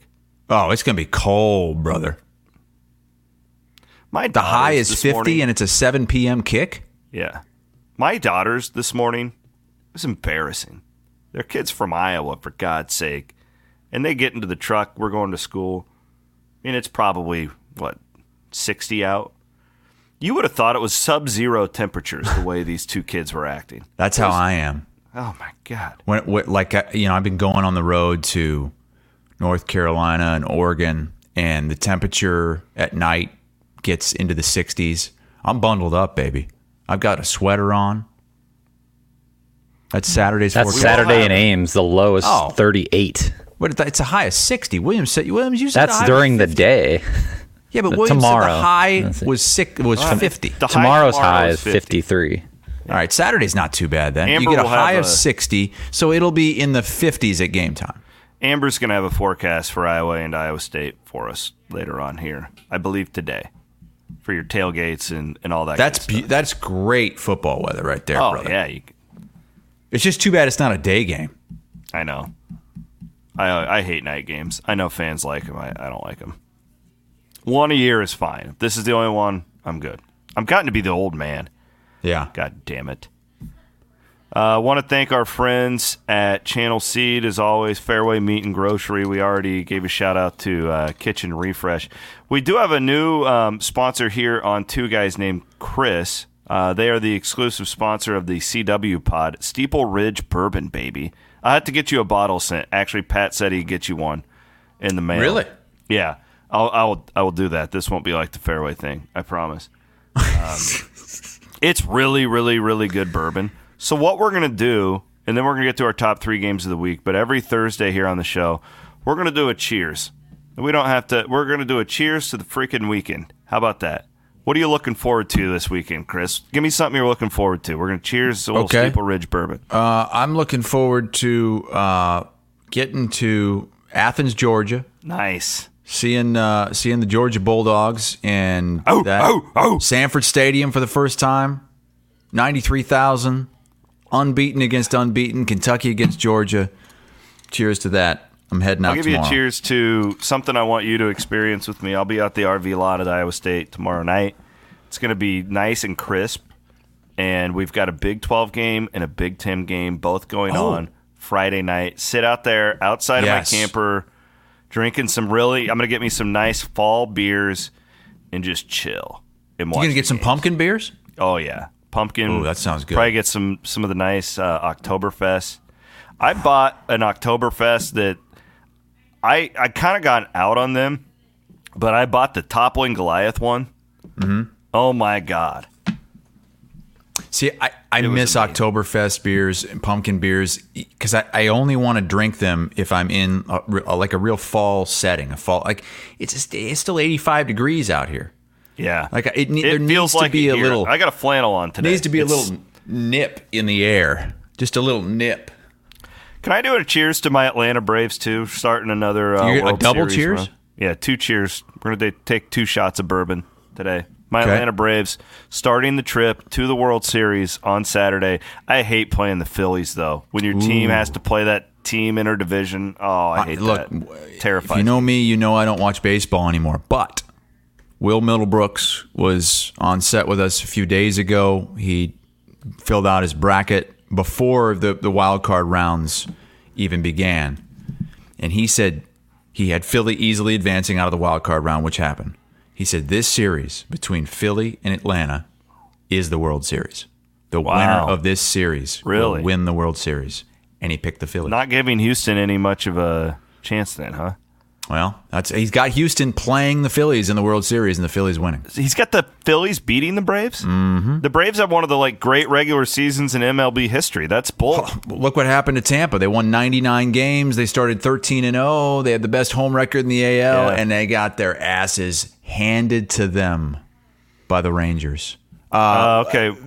Oh, it's going to be cold, brother. My The high is 50 morning, and it's a 7 p.m. kick? Yeah. My daughters this morning, it was embarrassing. They're kids from Iowa, for God's sake. And they get into the truck. We're going to school. I mean, it's probably, what, 60 out? You would have thought it was sub zero temperatures the way these two kids were acting. That's how I am. Oh, my God. when, when like uh, you know i've been going on the road to north carolina and oregon and the temperature at night gets into the 60s i'm bundled up baby i've got a sweater on that's saturday's That's forecast. Saturday in Ames. The low is Oh. 38. but it's a high of 60 williams said williams you said That's the during was the day. Yeah but the- williams said tomorrow. the high That's it. was sick was 50 The high Tomorrow's tomorrow high is is 50. 53. all right saturday's not too bad then Amber you get a high of a- 60 so it'll be in the 50s at game time Amber's going to have a forecast for Iowa and Iowa State for us later on here, I believe today, for your tailgates and, and all that that's good be- stuff. that's great football weather right there Oh, brother yeah. You, It's just too bad it's not a day game. I know. I I hate night games. I know fans like them. I, I don't like them. One a year is fine. If this is the only one, I'm good. I'm gotten to be the old man. Yeah. God damn it. I uh, want to thank our friends at Channel Seed, as always, Fareway Meat and Grocery. We already gave a shout out to uh, Kitchen Refresh. We do have a new um, sponsor here on Two Guys named Chris. Uh, they are the exclusive sponsor of the CW pod, Steeple Ridge Bourbon, baby. I had to get you a bottle sent. Actually, Pat said he'd get you one in the mail. Really? Yeah. I'll, I'll, I will do that. This won't be like the Fareway thing. I promise. It's really, really, really good bourbon. So what we're gonna do, and then we're gonna get to our top three games of the week. But every Thursday here on the show, we're gonna do a cheers. We don't have to. We're gonna do a cheers to the freaking weekend. How about that? What are you looking forward to this weekend, Chris? Give me something you're looking forward to. We're gonna cheers to old Okay. Steeple Ridge bourbon. Uh, I'm looking forward to uh, getting to Athens, Georgia, nice. Seeing uh, seeing the Georgia Bulldogs and Oh, that oh, oh. Sanford Stadium for the first time. Ninety three thousand, unbeaten against unbeaten. Kentucky against Georgia. Cheers to that. I'm heading out I'll give tomorrow. you a cheers to something I want you to experience with me. I'll be at the RV lot at Iowa State tomorrow night. It's going to be nice and crisp. And we've got a Big 12 game and a Big 10 game both going Oh. on Friday night. Sit out there outside Yes. of my camper, drinking some really, I'm going to get me some nice fall beers and just chill. And You gonna get some games. pumpkin beers? Oh yeah, pumpkin. Ooh, that sounds good. Probably get some some of the nice uh, Oktoberfest. I bought an Oktoberfest that I I kind of got out on them, but I bought the Toppling Goliath one. Mm-hmm. Oh my god! See, I, I miss amazing. Oktoberfest beers and pumpkin beers because I, I only want to drink them if I'm in a, a- like a real fall setting. A fall like it's just, it's still 85 degrees out here. Yeah, Like, it ne- there feels needs to like be it a here. little- I got a flannel on today. Needs to be a little nip in the air, just a little nip. Can I do a cheers to my Atlanta Braves too? Starting another uh, You- a double Series cheers? run. Yeah, two cheers. We're gonna take two shots of bourbon today. My Okay. Atlanta Braves starting the trip to the World Series on Saturday. I hate playing the Phillies though. When your team has to play that team interdivision, oh, I hate Look, that. Terrifying. If you know me, you know I don't watch baseball anymore. But Will Middlebrooks was on set with us a few days ago. He filled out his bracket before the, the wild card rounds even began. And he said he had Philly easily advancing out of the wild card round, which happened. He said this series between Philly and Atlanta is the World Series. The Wow. winner of this series Really? will win the World Series. And he picked the Phillies. not giving Houston any much of a chance then, huh? Well, that's he's got Houston playing the Phillies in the World Series, and the Phillies winning. He's got the Phillies beating the Braves. Mm-hmm. The Braves have one of the like great regular seasons in MLB history. That's bull. Look what happened to Tampa. They won 99 games. They started 13 and 0. They had the best home record in the AL, Yeah. and they got their asses handed to them by the Rangers. Uh, okay,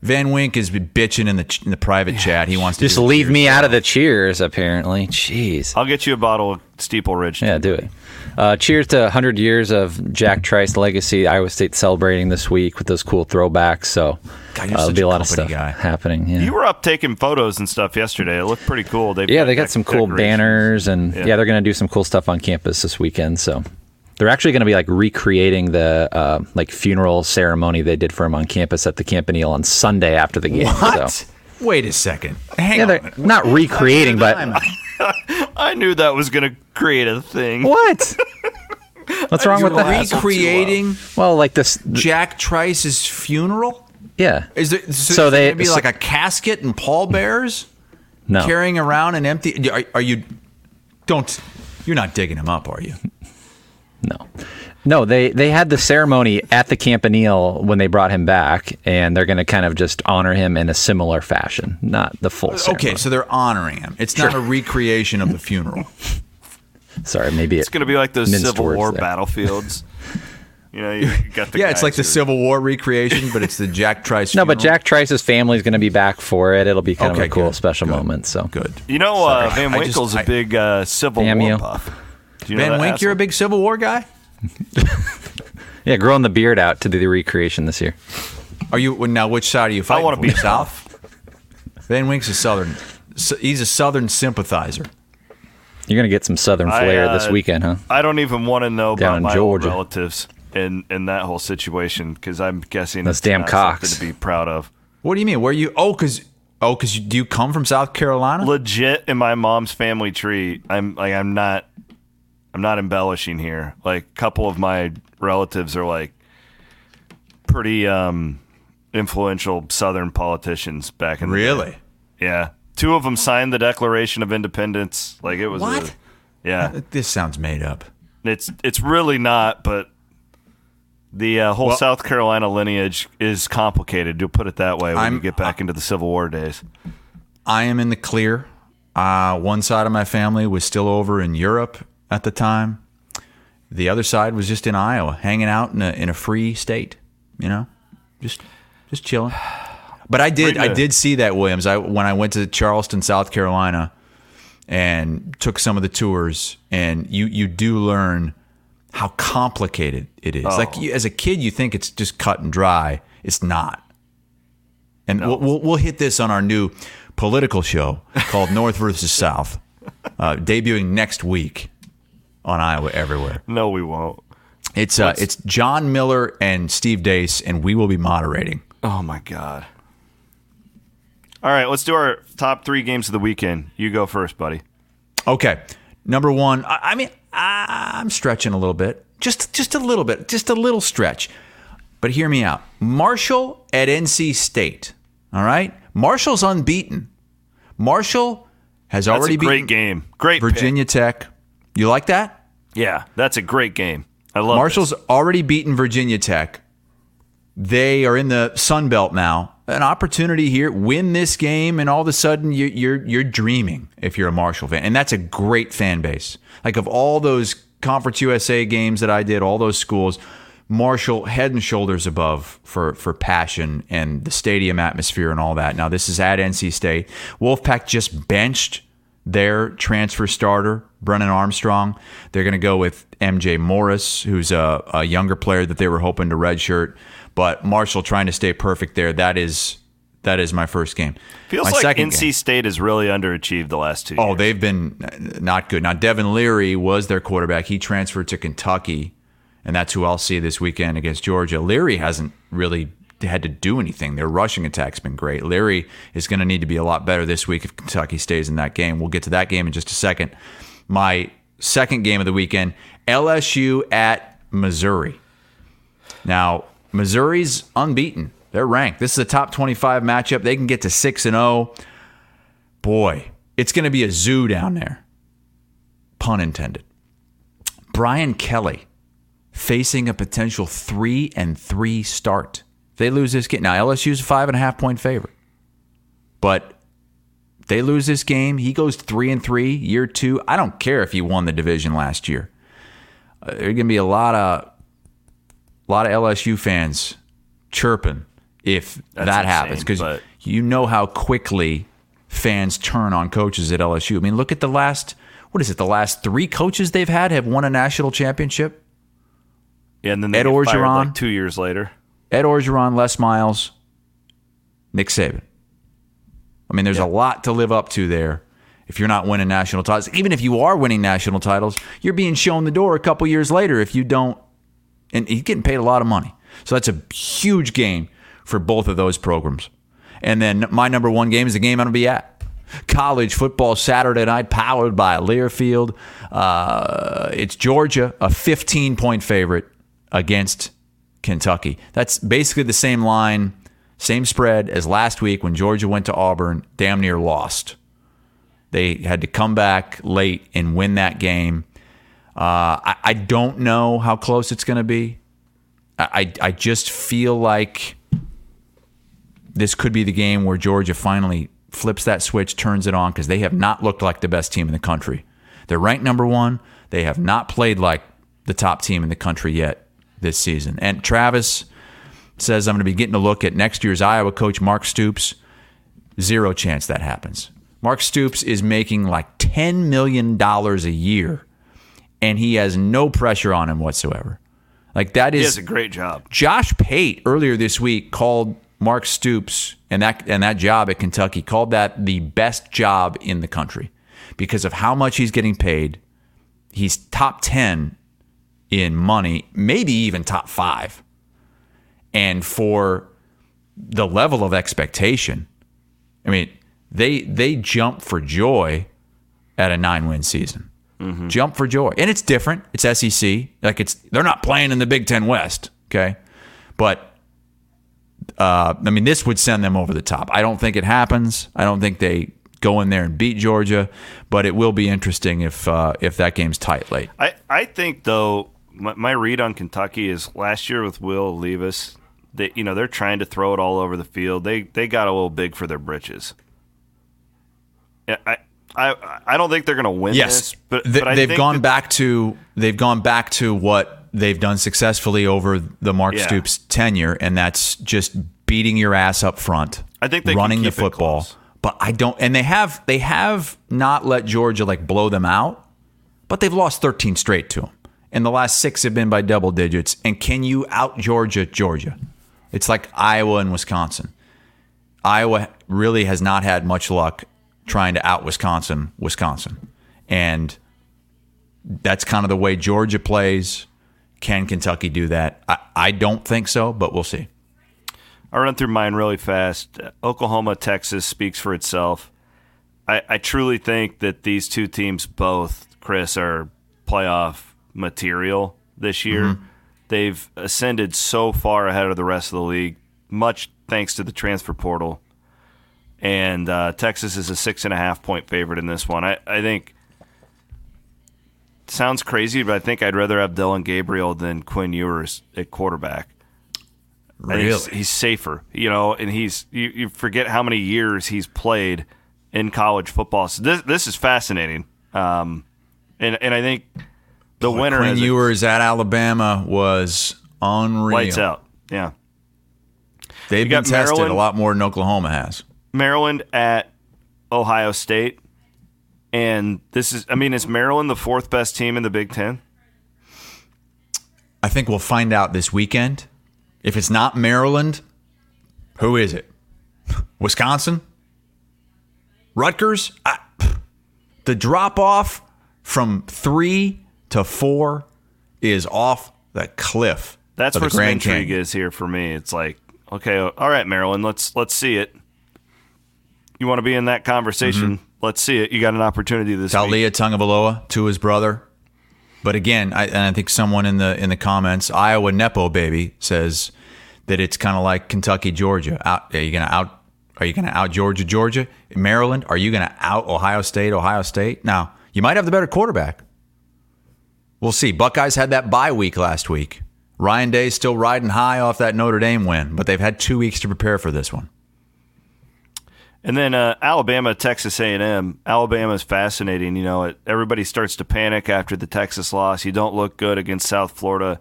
Van Wink is bitching in the in the private chat. He wants to Just do leave me out of the cheers, apparently. Jeez. I'll get you a bottle of Steeple Ridge. Yeah, do it. Uh, cheers to 100 years of Jack Trice legacy. Iowa State celebrating this week with those cool throwbacks. So God, uh, there'll such be a a lot of stuff guy. happening. Yeah. You were up taking photos and stuff yesterday. It looked pretty cool. They've yeah, they got some cool banners, and Yeah. yeah, they're going to do some cool stuff on campus this weekend. So they're actually going to be like recreating the uh, like funeral ceremony they did for him on campus at the Campanile on Sunday after the game. What? So. Wait a second. Hang Yeah, on. they're not recreating, but I knew that was going to create a thing. what? What's wrong with that? recreating Well, like this, Jack Trice's funeral? yeah. Is there so, So is they- gonna be so- like a casket and pallbearers? No, carrying around an empty. Are, are you? Don't. You're not digging him up, are you? No. No, they, they had the ceremony at the Campanile when they brought him back, and they're going to kind of just honor him in a similar fashion, not the full ceremony. Okay, so they're honoring him. It's not a recreation of the funeral. Sorry, maybe It's going to be like those Civil War there. battlefields. you know, you got the yeah, it's guys like the Civil War recreation, but it's the Jack Trice. No, but. Jack Trice's family is going to be back for it. It'll be kind of a cool good, special good, moment. So good. You know, uh, Van I just- Winkle's I- a big uh, Civil War you. buff. Do you know Van that Wink, you're a big Civil War guy. yeah, growing the beard out to do the recreation this year. Are you now? Which side are you fighting? I wanna for? be South. Van Wink's a Southern. He's a Southern sympathizer. You're going to get some Southern I, flair uh, this weekend, huh? I don't even want to know Down about my Georgia. old relatives in in that whole situation because I'm guessing Those it's damn not cocks. to be proud of. What do you mean? Where are you? Oh, because oh, because do you come from South Carolina? Legit in my mom's family tree, I'm like I'm not I'm not embellishing here. Like a couple of my relatives are like pretty um influential Southern politicians back in the day. Really? Yeah. Two of them signed the Declaration of Independence. Like it was What? A, yeah. This sounds made up. It's it's really not, but the uh, whole Well- South Carolina lineage is complicated. To put it that way, when I'm- you get back into the Civil War days. I am in the clear. Uh, one side of my family was still over in Europe at the time. The other side was just in Iowa, hanging out in a in a free state. You know, just just chilling. But I did I did see that Williams. I when I went to Charleston, South Carolina, and took some of the tours, and you you do learn how complicated it is. Like Oh. you, as a kid, you think it's just cut and dry. It's not. And we'll, we'll we'll hit this on our new political show called North versus South, uh, debuting next week on Iowa Everywhere. No, we won't. It's uh, it's John Miller and Steve Deace, and we will be moderating. Oh my god. All right, let's do our top three games of the weekend. You go first, buddy. Okay, number one. I, I mean, I, I'm stretching a little bit, just just a little bit, just a little stretch. But hear me out. Marshall at NC State. All right, Marshall's unbeaten. Marshall has That's already a great beaten game. Great pick. Virginia Tech. You like that? Yeah, that's a great game. I love Marshall's this. already beaten Virginia Tech. They are in the Sun Belt now, an opportunity here, win this game, and all of a sudden you, you're you're dreaming if you're a Marshall fan, and that's a great fan base. Like of all those Conference USA games that I did, all those schools, Marshall head and shoulders above for for passion and the stadium atmosphere and all that. Now this is at NC State. Wolfpack just benched their transfer starter, Brennan Armstrong. They're going to go with MJ Morris, who's a, a younger player that they were hoping to redshirt. But Marshall trying to stay perfect there. That is that is my first game. Feels my like NC game- State has really underachieved the last two Oh, years. Oh, they've been not good. Now, Devin Leary was their quarterback. He transferred to Kentucky, and that's who I'll see this weekend against Georgia. Leary hasn't really had to do anything. Their rushing attack's been great. Leary is going to need to be a lot better this week if Kentucky stays in that game. We'll get to that game in just a second. My second game of the weekend LSU at Missouri. Now, Missouri's unbeaten. They're ranked. This is a top 25 matchup. They can get to 6 and 0. Boy, it's going to be a zoo down there. Pun intended. Brian Kelly facing a potential 3 and 3 start. They lose this game. Now, LSU's a five and a half point favorite. But they lose this game, he goes 3 and 3 year 2. I don't care if he won the division last year. Uh, there's going to be a lot of a lot of LSU fans chirping if That's that happens because but- you know how quickly fans turn on coaches at LSU. I mean, look at the last what is it? The last three coaches they've had have won a national championship. Yeah, and then Ed Orgeron. like two years later. Ed Orgeron, Les Miles, Nick Saban. I mean, there's a lot to live up to there. If you're not winning national titles, even if you are winning national titles, you're being shown the door a couple years later if you don't. And he's getting paid a lot of money, so that's a huge game for both of those programs. And then my number one game is the game I'm going to be at. College football Saturday night, powered by Learfield. Uh, it's Georgia, a 15 point favorite against Kentucky. That's basically the same line, same spread as last week when Georgia went to Auburn, damn near lost. They had to come back late and win that game. Uh, I, I don't know how close it's going to be. I, I I just feel like this could be the game where Georgia finally flips that switch, turns it on, because they have not looked like the best team in the country. They're ranked number one. They have not played like the top team in the country yet this season. And Travis says, I'm going to be getting a look at next year's Iowa coach, Mark Stoops. Zero chance that happens. Mark Stoops is making like $10 million a year, and he has no pressure on him whatsoever. Like, that is a great job. Josh Pate earlier this week called Mark Stoops and that and that job at Kentucky called that the best job in the country because of how much he's getting paid. He's top 10 in money, maybe even top 5. And for the level of expectation, I mean, they they jump for joy at a 9-win season. Jump for joy. And it's different. It's SEC. Like it's they're not playing in the Big 10 West, okay? But uh, I mean, this would send them over the top. I don't think it happens. I don't think they go in there and beat Georgia, but it will be interesting if uh, if that game's tight late. I, I think though my, my read on Kentucky is last year with Will Levis, they you know they're trying to throw it all over the field. They they got a little big for their britches. I I I don't think they're going to win Yes, this, but, Th- but they've gone that- back to they've gone back to what they've done successfully over the Mark Yeah. Stoops tenure, and that's just beating your ass up front. I think they running the football. But I don't, and they have they have not let Georgia like blow them out, but they've lost 13 straight to them, and the last six have been by double digits. And can you out Georgia, Georgia? It's like Iowa and Wisconsin. Iowa really has not had much luck trying to out Wisconsin, Wisconsin, and that's kind of the way Georgia plays. Can Kentucky do that? I, I don't think so, but we'll see. I'll run through mine really fast. Oklahoma, Texas speaks for itself. I, I truly think that these two teams both, Chris, are playoff material this year. They've ascended so far ahead of the rest of the league, much thanks to the transfer portal. And uh, Texas is a six and a half point favorite in this one. I, I think sounds crazy, but I think I'd rather have Dillon Gabriel than Quinn Ewers at quarterback. Think he's, he's safer, you know, and he's you, you forget how many years he's played in college football. So this this is fascinating, um, and and I think the winner Quinn is Ewers at Alabama was unreal. lights out. Yeah, They've You been tested Maryland. a lot more than Oklahoma has. Maryland at Ohio State, and this is I mean, is Maryland the fourth best team in the Big Ten? I think we'll find out this weekend. If it's not Maryland, who is it? Wisconsin? Rutgers? I, the drop off from three to four is off the cliff. That's where the some Grand intrigue Canyon. is here for me. It's like, okay, all right, Maryland, let's let's see it. You want to be in that conversation? Mm-hmm. Let's see it. You got an opportunity this week. Taulia Tagovailoa to his brother. But again, I, and I think someone in the in the comments, Iowa Nepo baby says that it's kind of like Kentucky Georgia. Out, are you gonna out? Are you gonna out Georgia Georgia? Maryland? Are you gonna out Ohio State Ohio State? Now you might have the better quarterback. We'll see. Buckeyes had that bye week last week. Ryan Day's still riding high off that Notre Dame win, but they've had two weeks to prepare for this one. And then uh, Alabama, Texas A&M. Alabama is fascinating. You know, it, everybody starts to panic after the Texas loss. You don't look good against South Florida.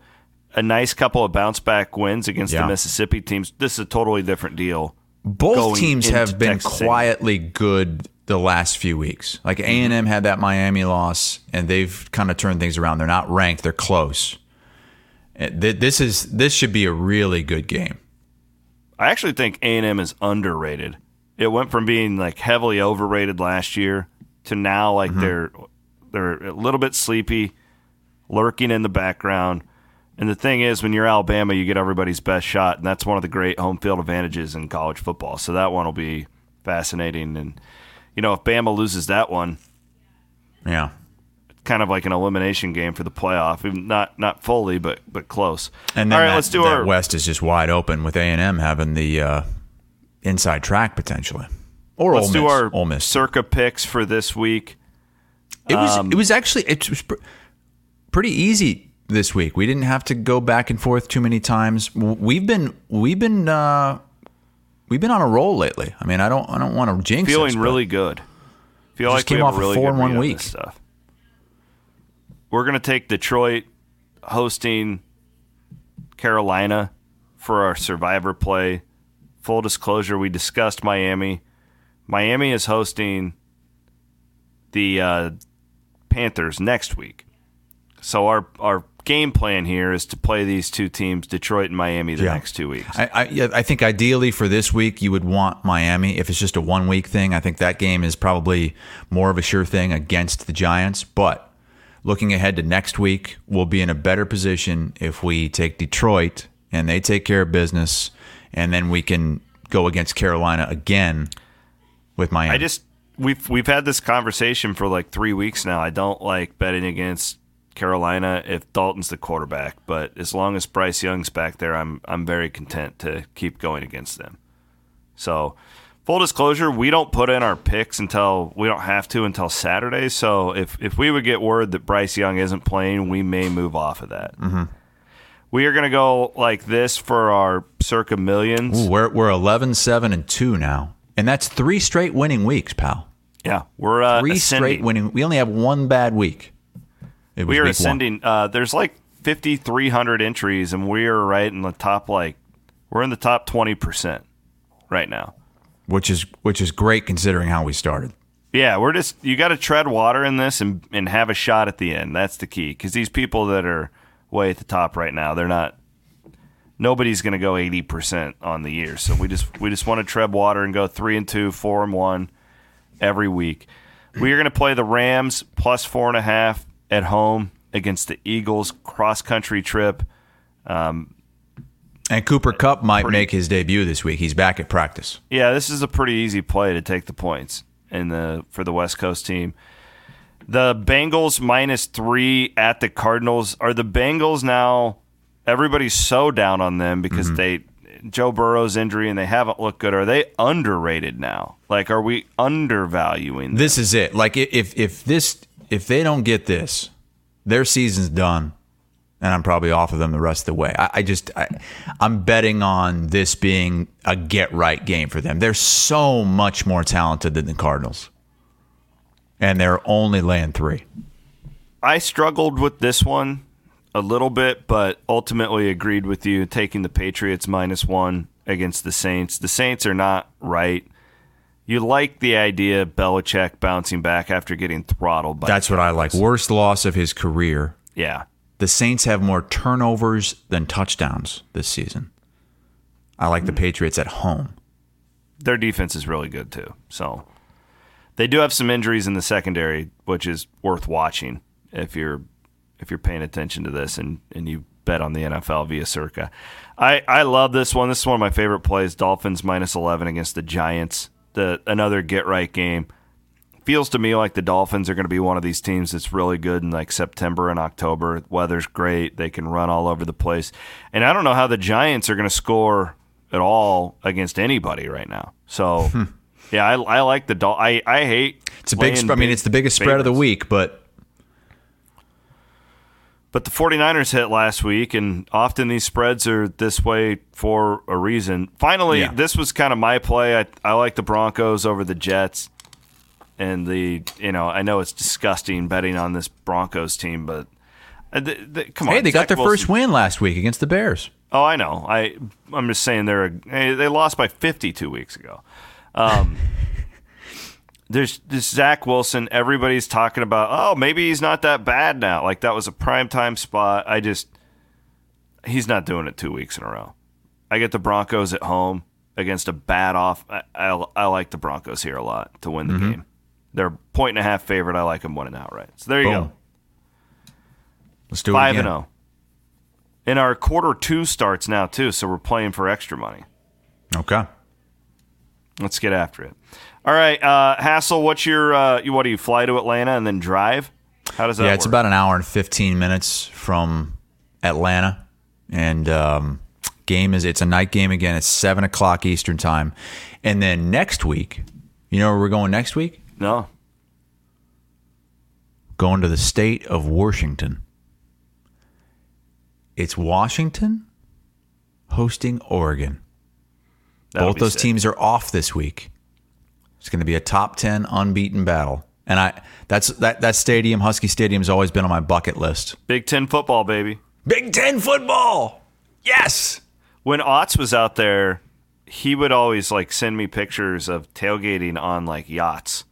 A nice couple of bounce back wins against Yeah. the Mississippi teams. This is a totally different deal. both teams have been Texas A&M. quietly good the last few weeks. Like A and M had that Miami loss, and they've kind of turned things around. They're not ranked; they're close. Uh, This is this should be a really good game. I actually think A&M is underrated. It went from being like heavily overrated last year to now like they're they're a little bit sleepy, lurking in the background. And the thing is, when you're Alabama, you get everybody's best shot, and that's one of the great home field advantages in college football. So that one will be fascinating. And you know, if Bama loses that one, Yeah, It's kind of like an elimination game for the playoff, not not fully, but but close. and then all right, that, let's do our West is just wide open with A and M having the uh, inside track potentially, or let's Ole do Miss. our Ole Miss. circa picks for this week. It was Um, it was actually it was pr- pretty easy this week. We didn't have to go back and forth too many times. We've been we've been uh, we've been on a roll lately. I mean, I don't I don't want to jinx feeling us, really good. Feel like we came have off a really four good and one week. stuff. We're gonna take Detroit hosting Carolina for our survivor play. Full disclosure, we discussed Miami. Miami is hosting the uh, Panthers next week. So our our game plan here is to play these two teams, Detroit and Miami, the Yeah. next two weeks. I, I, yeah, I think ideally for this week, you would want Miami. If it's just a one week thing, I think that game is probably more of a sure thing against the Giants. But looking ahead to next week, we'll be in a better position if we take Detroit and they take care of business, and then we can go against Carolina again with Miami. I just we've we've had this conversation for like three weeks now. I don't like betting against Carolina if Dalton's the quarterback, but as long as Bryce Young's back there, I'm I'm very content to keep going against them. So, full disclosure, we don't put in our picks until we don't have to until Saturday. So if if we would get word that Bryce Young isn't playing, we may move off of that. Mm-hmm. We are going to go like this for our circa millions. Ooh, we're we're 11, 7, and two now, and that's three straight winning weeks, pal. Yeah, we're uh, Three ascending. straight winning. We only have one bad week. We are ascending. Uh, there's like 5,300 entries, and we are right in the top. Like we're in the top 20 percent right now. which is which is great considering how we started. Yeah, we're just you got to tread water in this and and have a shot at the end. That's the key because these people that are way at the top right now, they're not. Nobody's going to go 80 percent on the year, so we just we just want to tread water and go three and two, four and one every week. We are going to play the Rams plus four and a half at home against the Eagles cross country trip. Um, and Cooper Kupp might Pretty- make his debut this week. He's back at practice. Yeah, this is a pretty easy play to take the points in the for the West Coast team. The Bengals minus three at the Cardinals. Are the Bengals now? Everybody's so down on them because mm-hmm. they Joe Burrow's injury and they haven't looked good. Are they underrated now? Like, are we undervaluing? Them? This is it. Like if if this if they don't get this, their season's done. and I'm probably off of them the rest of the way. I, I just, I, I'm betting on this being a get right game for them. They're so much more talented than the Cardinals, and they're only laying three. I struggled with this one a little bit, but ultimately agreed with you taking the Patriots minus one against the Saints. The Saints are not right. You like the idea of Belichick bouncing back after getting throttled by That's what I like. Worst loss of his career. Yeah. The Saints have more turnovers than touchdowns this season. I like the hmm. Patriots at home. Their defense is really good too. So they do have some injuries in the secondary, which is worth watching if you're if you're paying attention to this and, and you bet on the NFL via Circa. I, I love this one. This is one of my favorite plays. Dolphins minus eleven against the Giants. The another get right game. Feels to me like the Dolphins are going to be one of these teams that's really good in like September and October. Weather's great. They can run all over the place. And I don't know how the Giants are going to score at all against anybody right now. So, hmm. yeah, I, I like the Dol- I I hate. It's a big. Sp- I mean, it's the biggest spread of the week, but But the 49ers hit last week, and often these spreads are this way for a reason. Finally, Yeah. this was kind of my play. I, I like the Broncos over the Jets. And the, you know, I know it's disgusting betting on this Broncos team, but uh, the, the, come on. hey, they got their Wilson- first win last week against the Bears. Oh, I know. I I'm just saying they're a, they lost by 50 two weeks ago. Um, there's this Zach Wilson. Everybody's talking about. Oh, maybe he's not that bad now. Like that was a prime time spot. I just he's not doing it two weeks in a row. I get the Broncos at home against a bad off. I, I, I like the Broncos here a lot to win the mm-hmm. game. They're point and a half favorite. I like them winning outright. So there you Boom. go. Let's do it Five and oh. zero. And our quarter two starts now too, so we're playing for extra money. Okay. Let's get after it. All right, uh, Hassel, what's your uh, what do you fly to Atlanta and then drive? How does that yeah, work? it's about an hour and 15 minutes from Atlanta. And um, game is it's a night game again. It's seven o'clock Eastern time. And then next week, you know where we're going next week? no. Going to the state of Washington. It's Washington hosting Oregon. That'll Both those sick. teams are off this week. It's going to be a top 10 unbeaten battle. And I that's that that stadium, Husky Stadium has always been on my bucket list. Big Ten football, baby. Big 10 football. Yes. When Otts was out there, he would always like send me pictures of tailgating on like yachts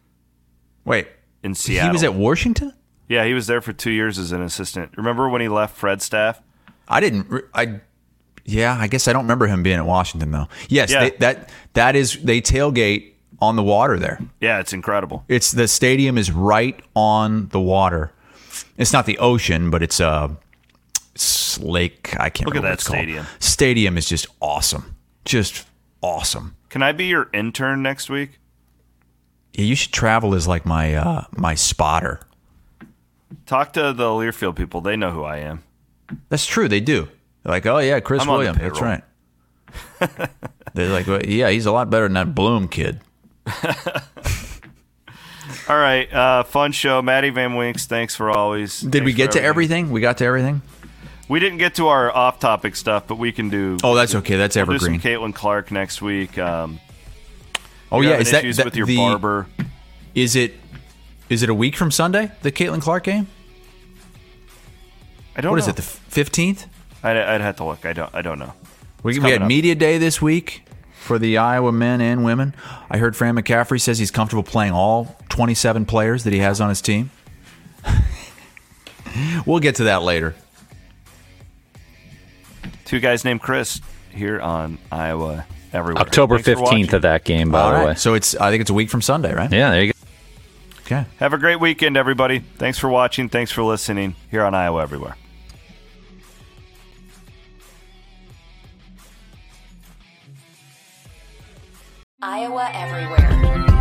Wait. in Seattle. He was at Washington? yeah, he was there for two years as an assistant. Remember when he left Fred's staff? I didn't I Yeah, I guess I don't remember him being at Washington though. Yes, Yeah. they, that that is they tailgate on the water there. Yeah, it's incredible. It's the stadium is right on the water. It's not the ocean, but it's a it's lake. I can't Look at remember what that it's called. stadium. Stadium is just awesome. Just awesome. Can I be your intern next week? Yeah, you should travel as like my uh, my spotter. Talk to the Learfield people. They know who I am. That's true. They do. They're like, oh yeah, Chris I'm on the Williams. That's right. They're like, well, yeah, he's a lot better than that Bloom kid. All right, uh, fun show. Maddie Van Winks, thanks for always. Did we get to everything? We got to everything. We didn't get to our off-topic stuff, but we can do. Oh, that's okay. That's we'll evergreen. Caitlin Clark next week. Um, Oh yeah, is that, that with your the, barber? Is it is it a week from Sunday? The Caitlin Clark game? I don't. What know. is it? The fifteenth? I'd, I'd have to look. I don't. I don't know. We, we had up. media day this week for the Iowa men and women. I heard Fran McCaffery says he's comfortable playing all 27 players that he has on his team. we'll get to that later. Two guys named Chris here on Iowa everywhere. October Thanks 15th of that game, by All the right. way. So it's I think it's a week from Sunday, right? Yeah, there you go. Okay. Have a great weekend, everybody. Thanks for watching. Thanks for listening here on Iowa everywhere. Iowa Everywhere.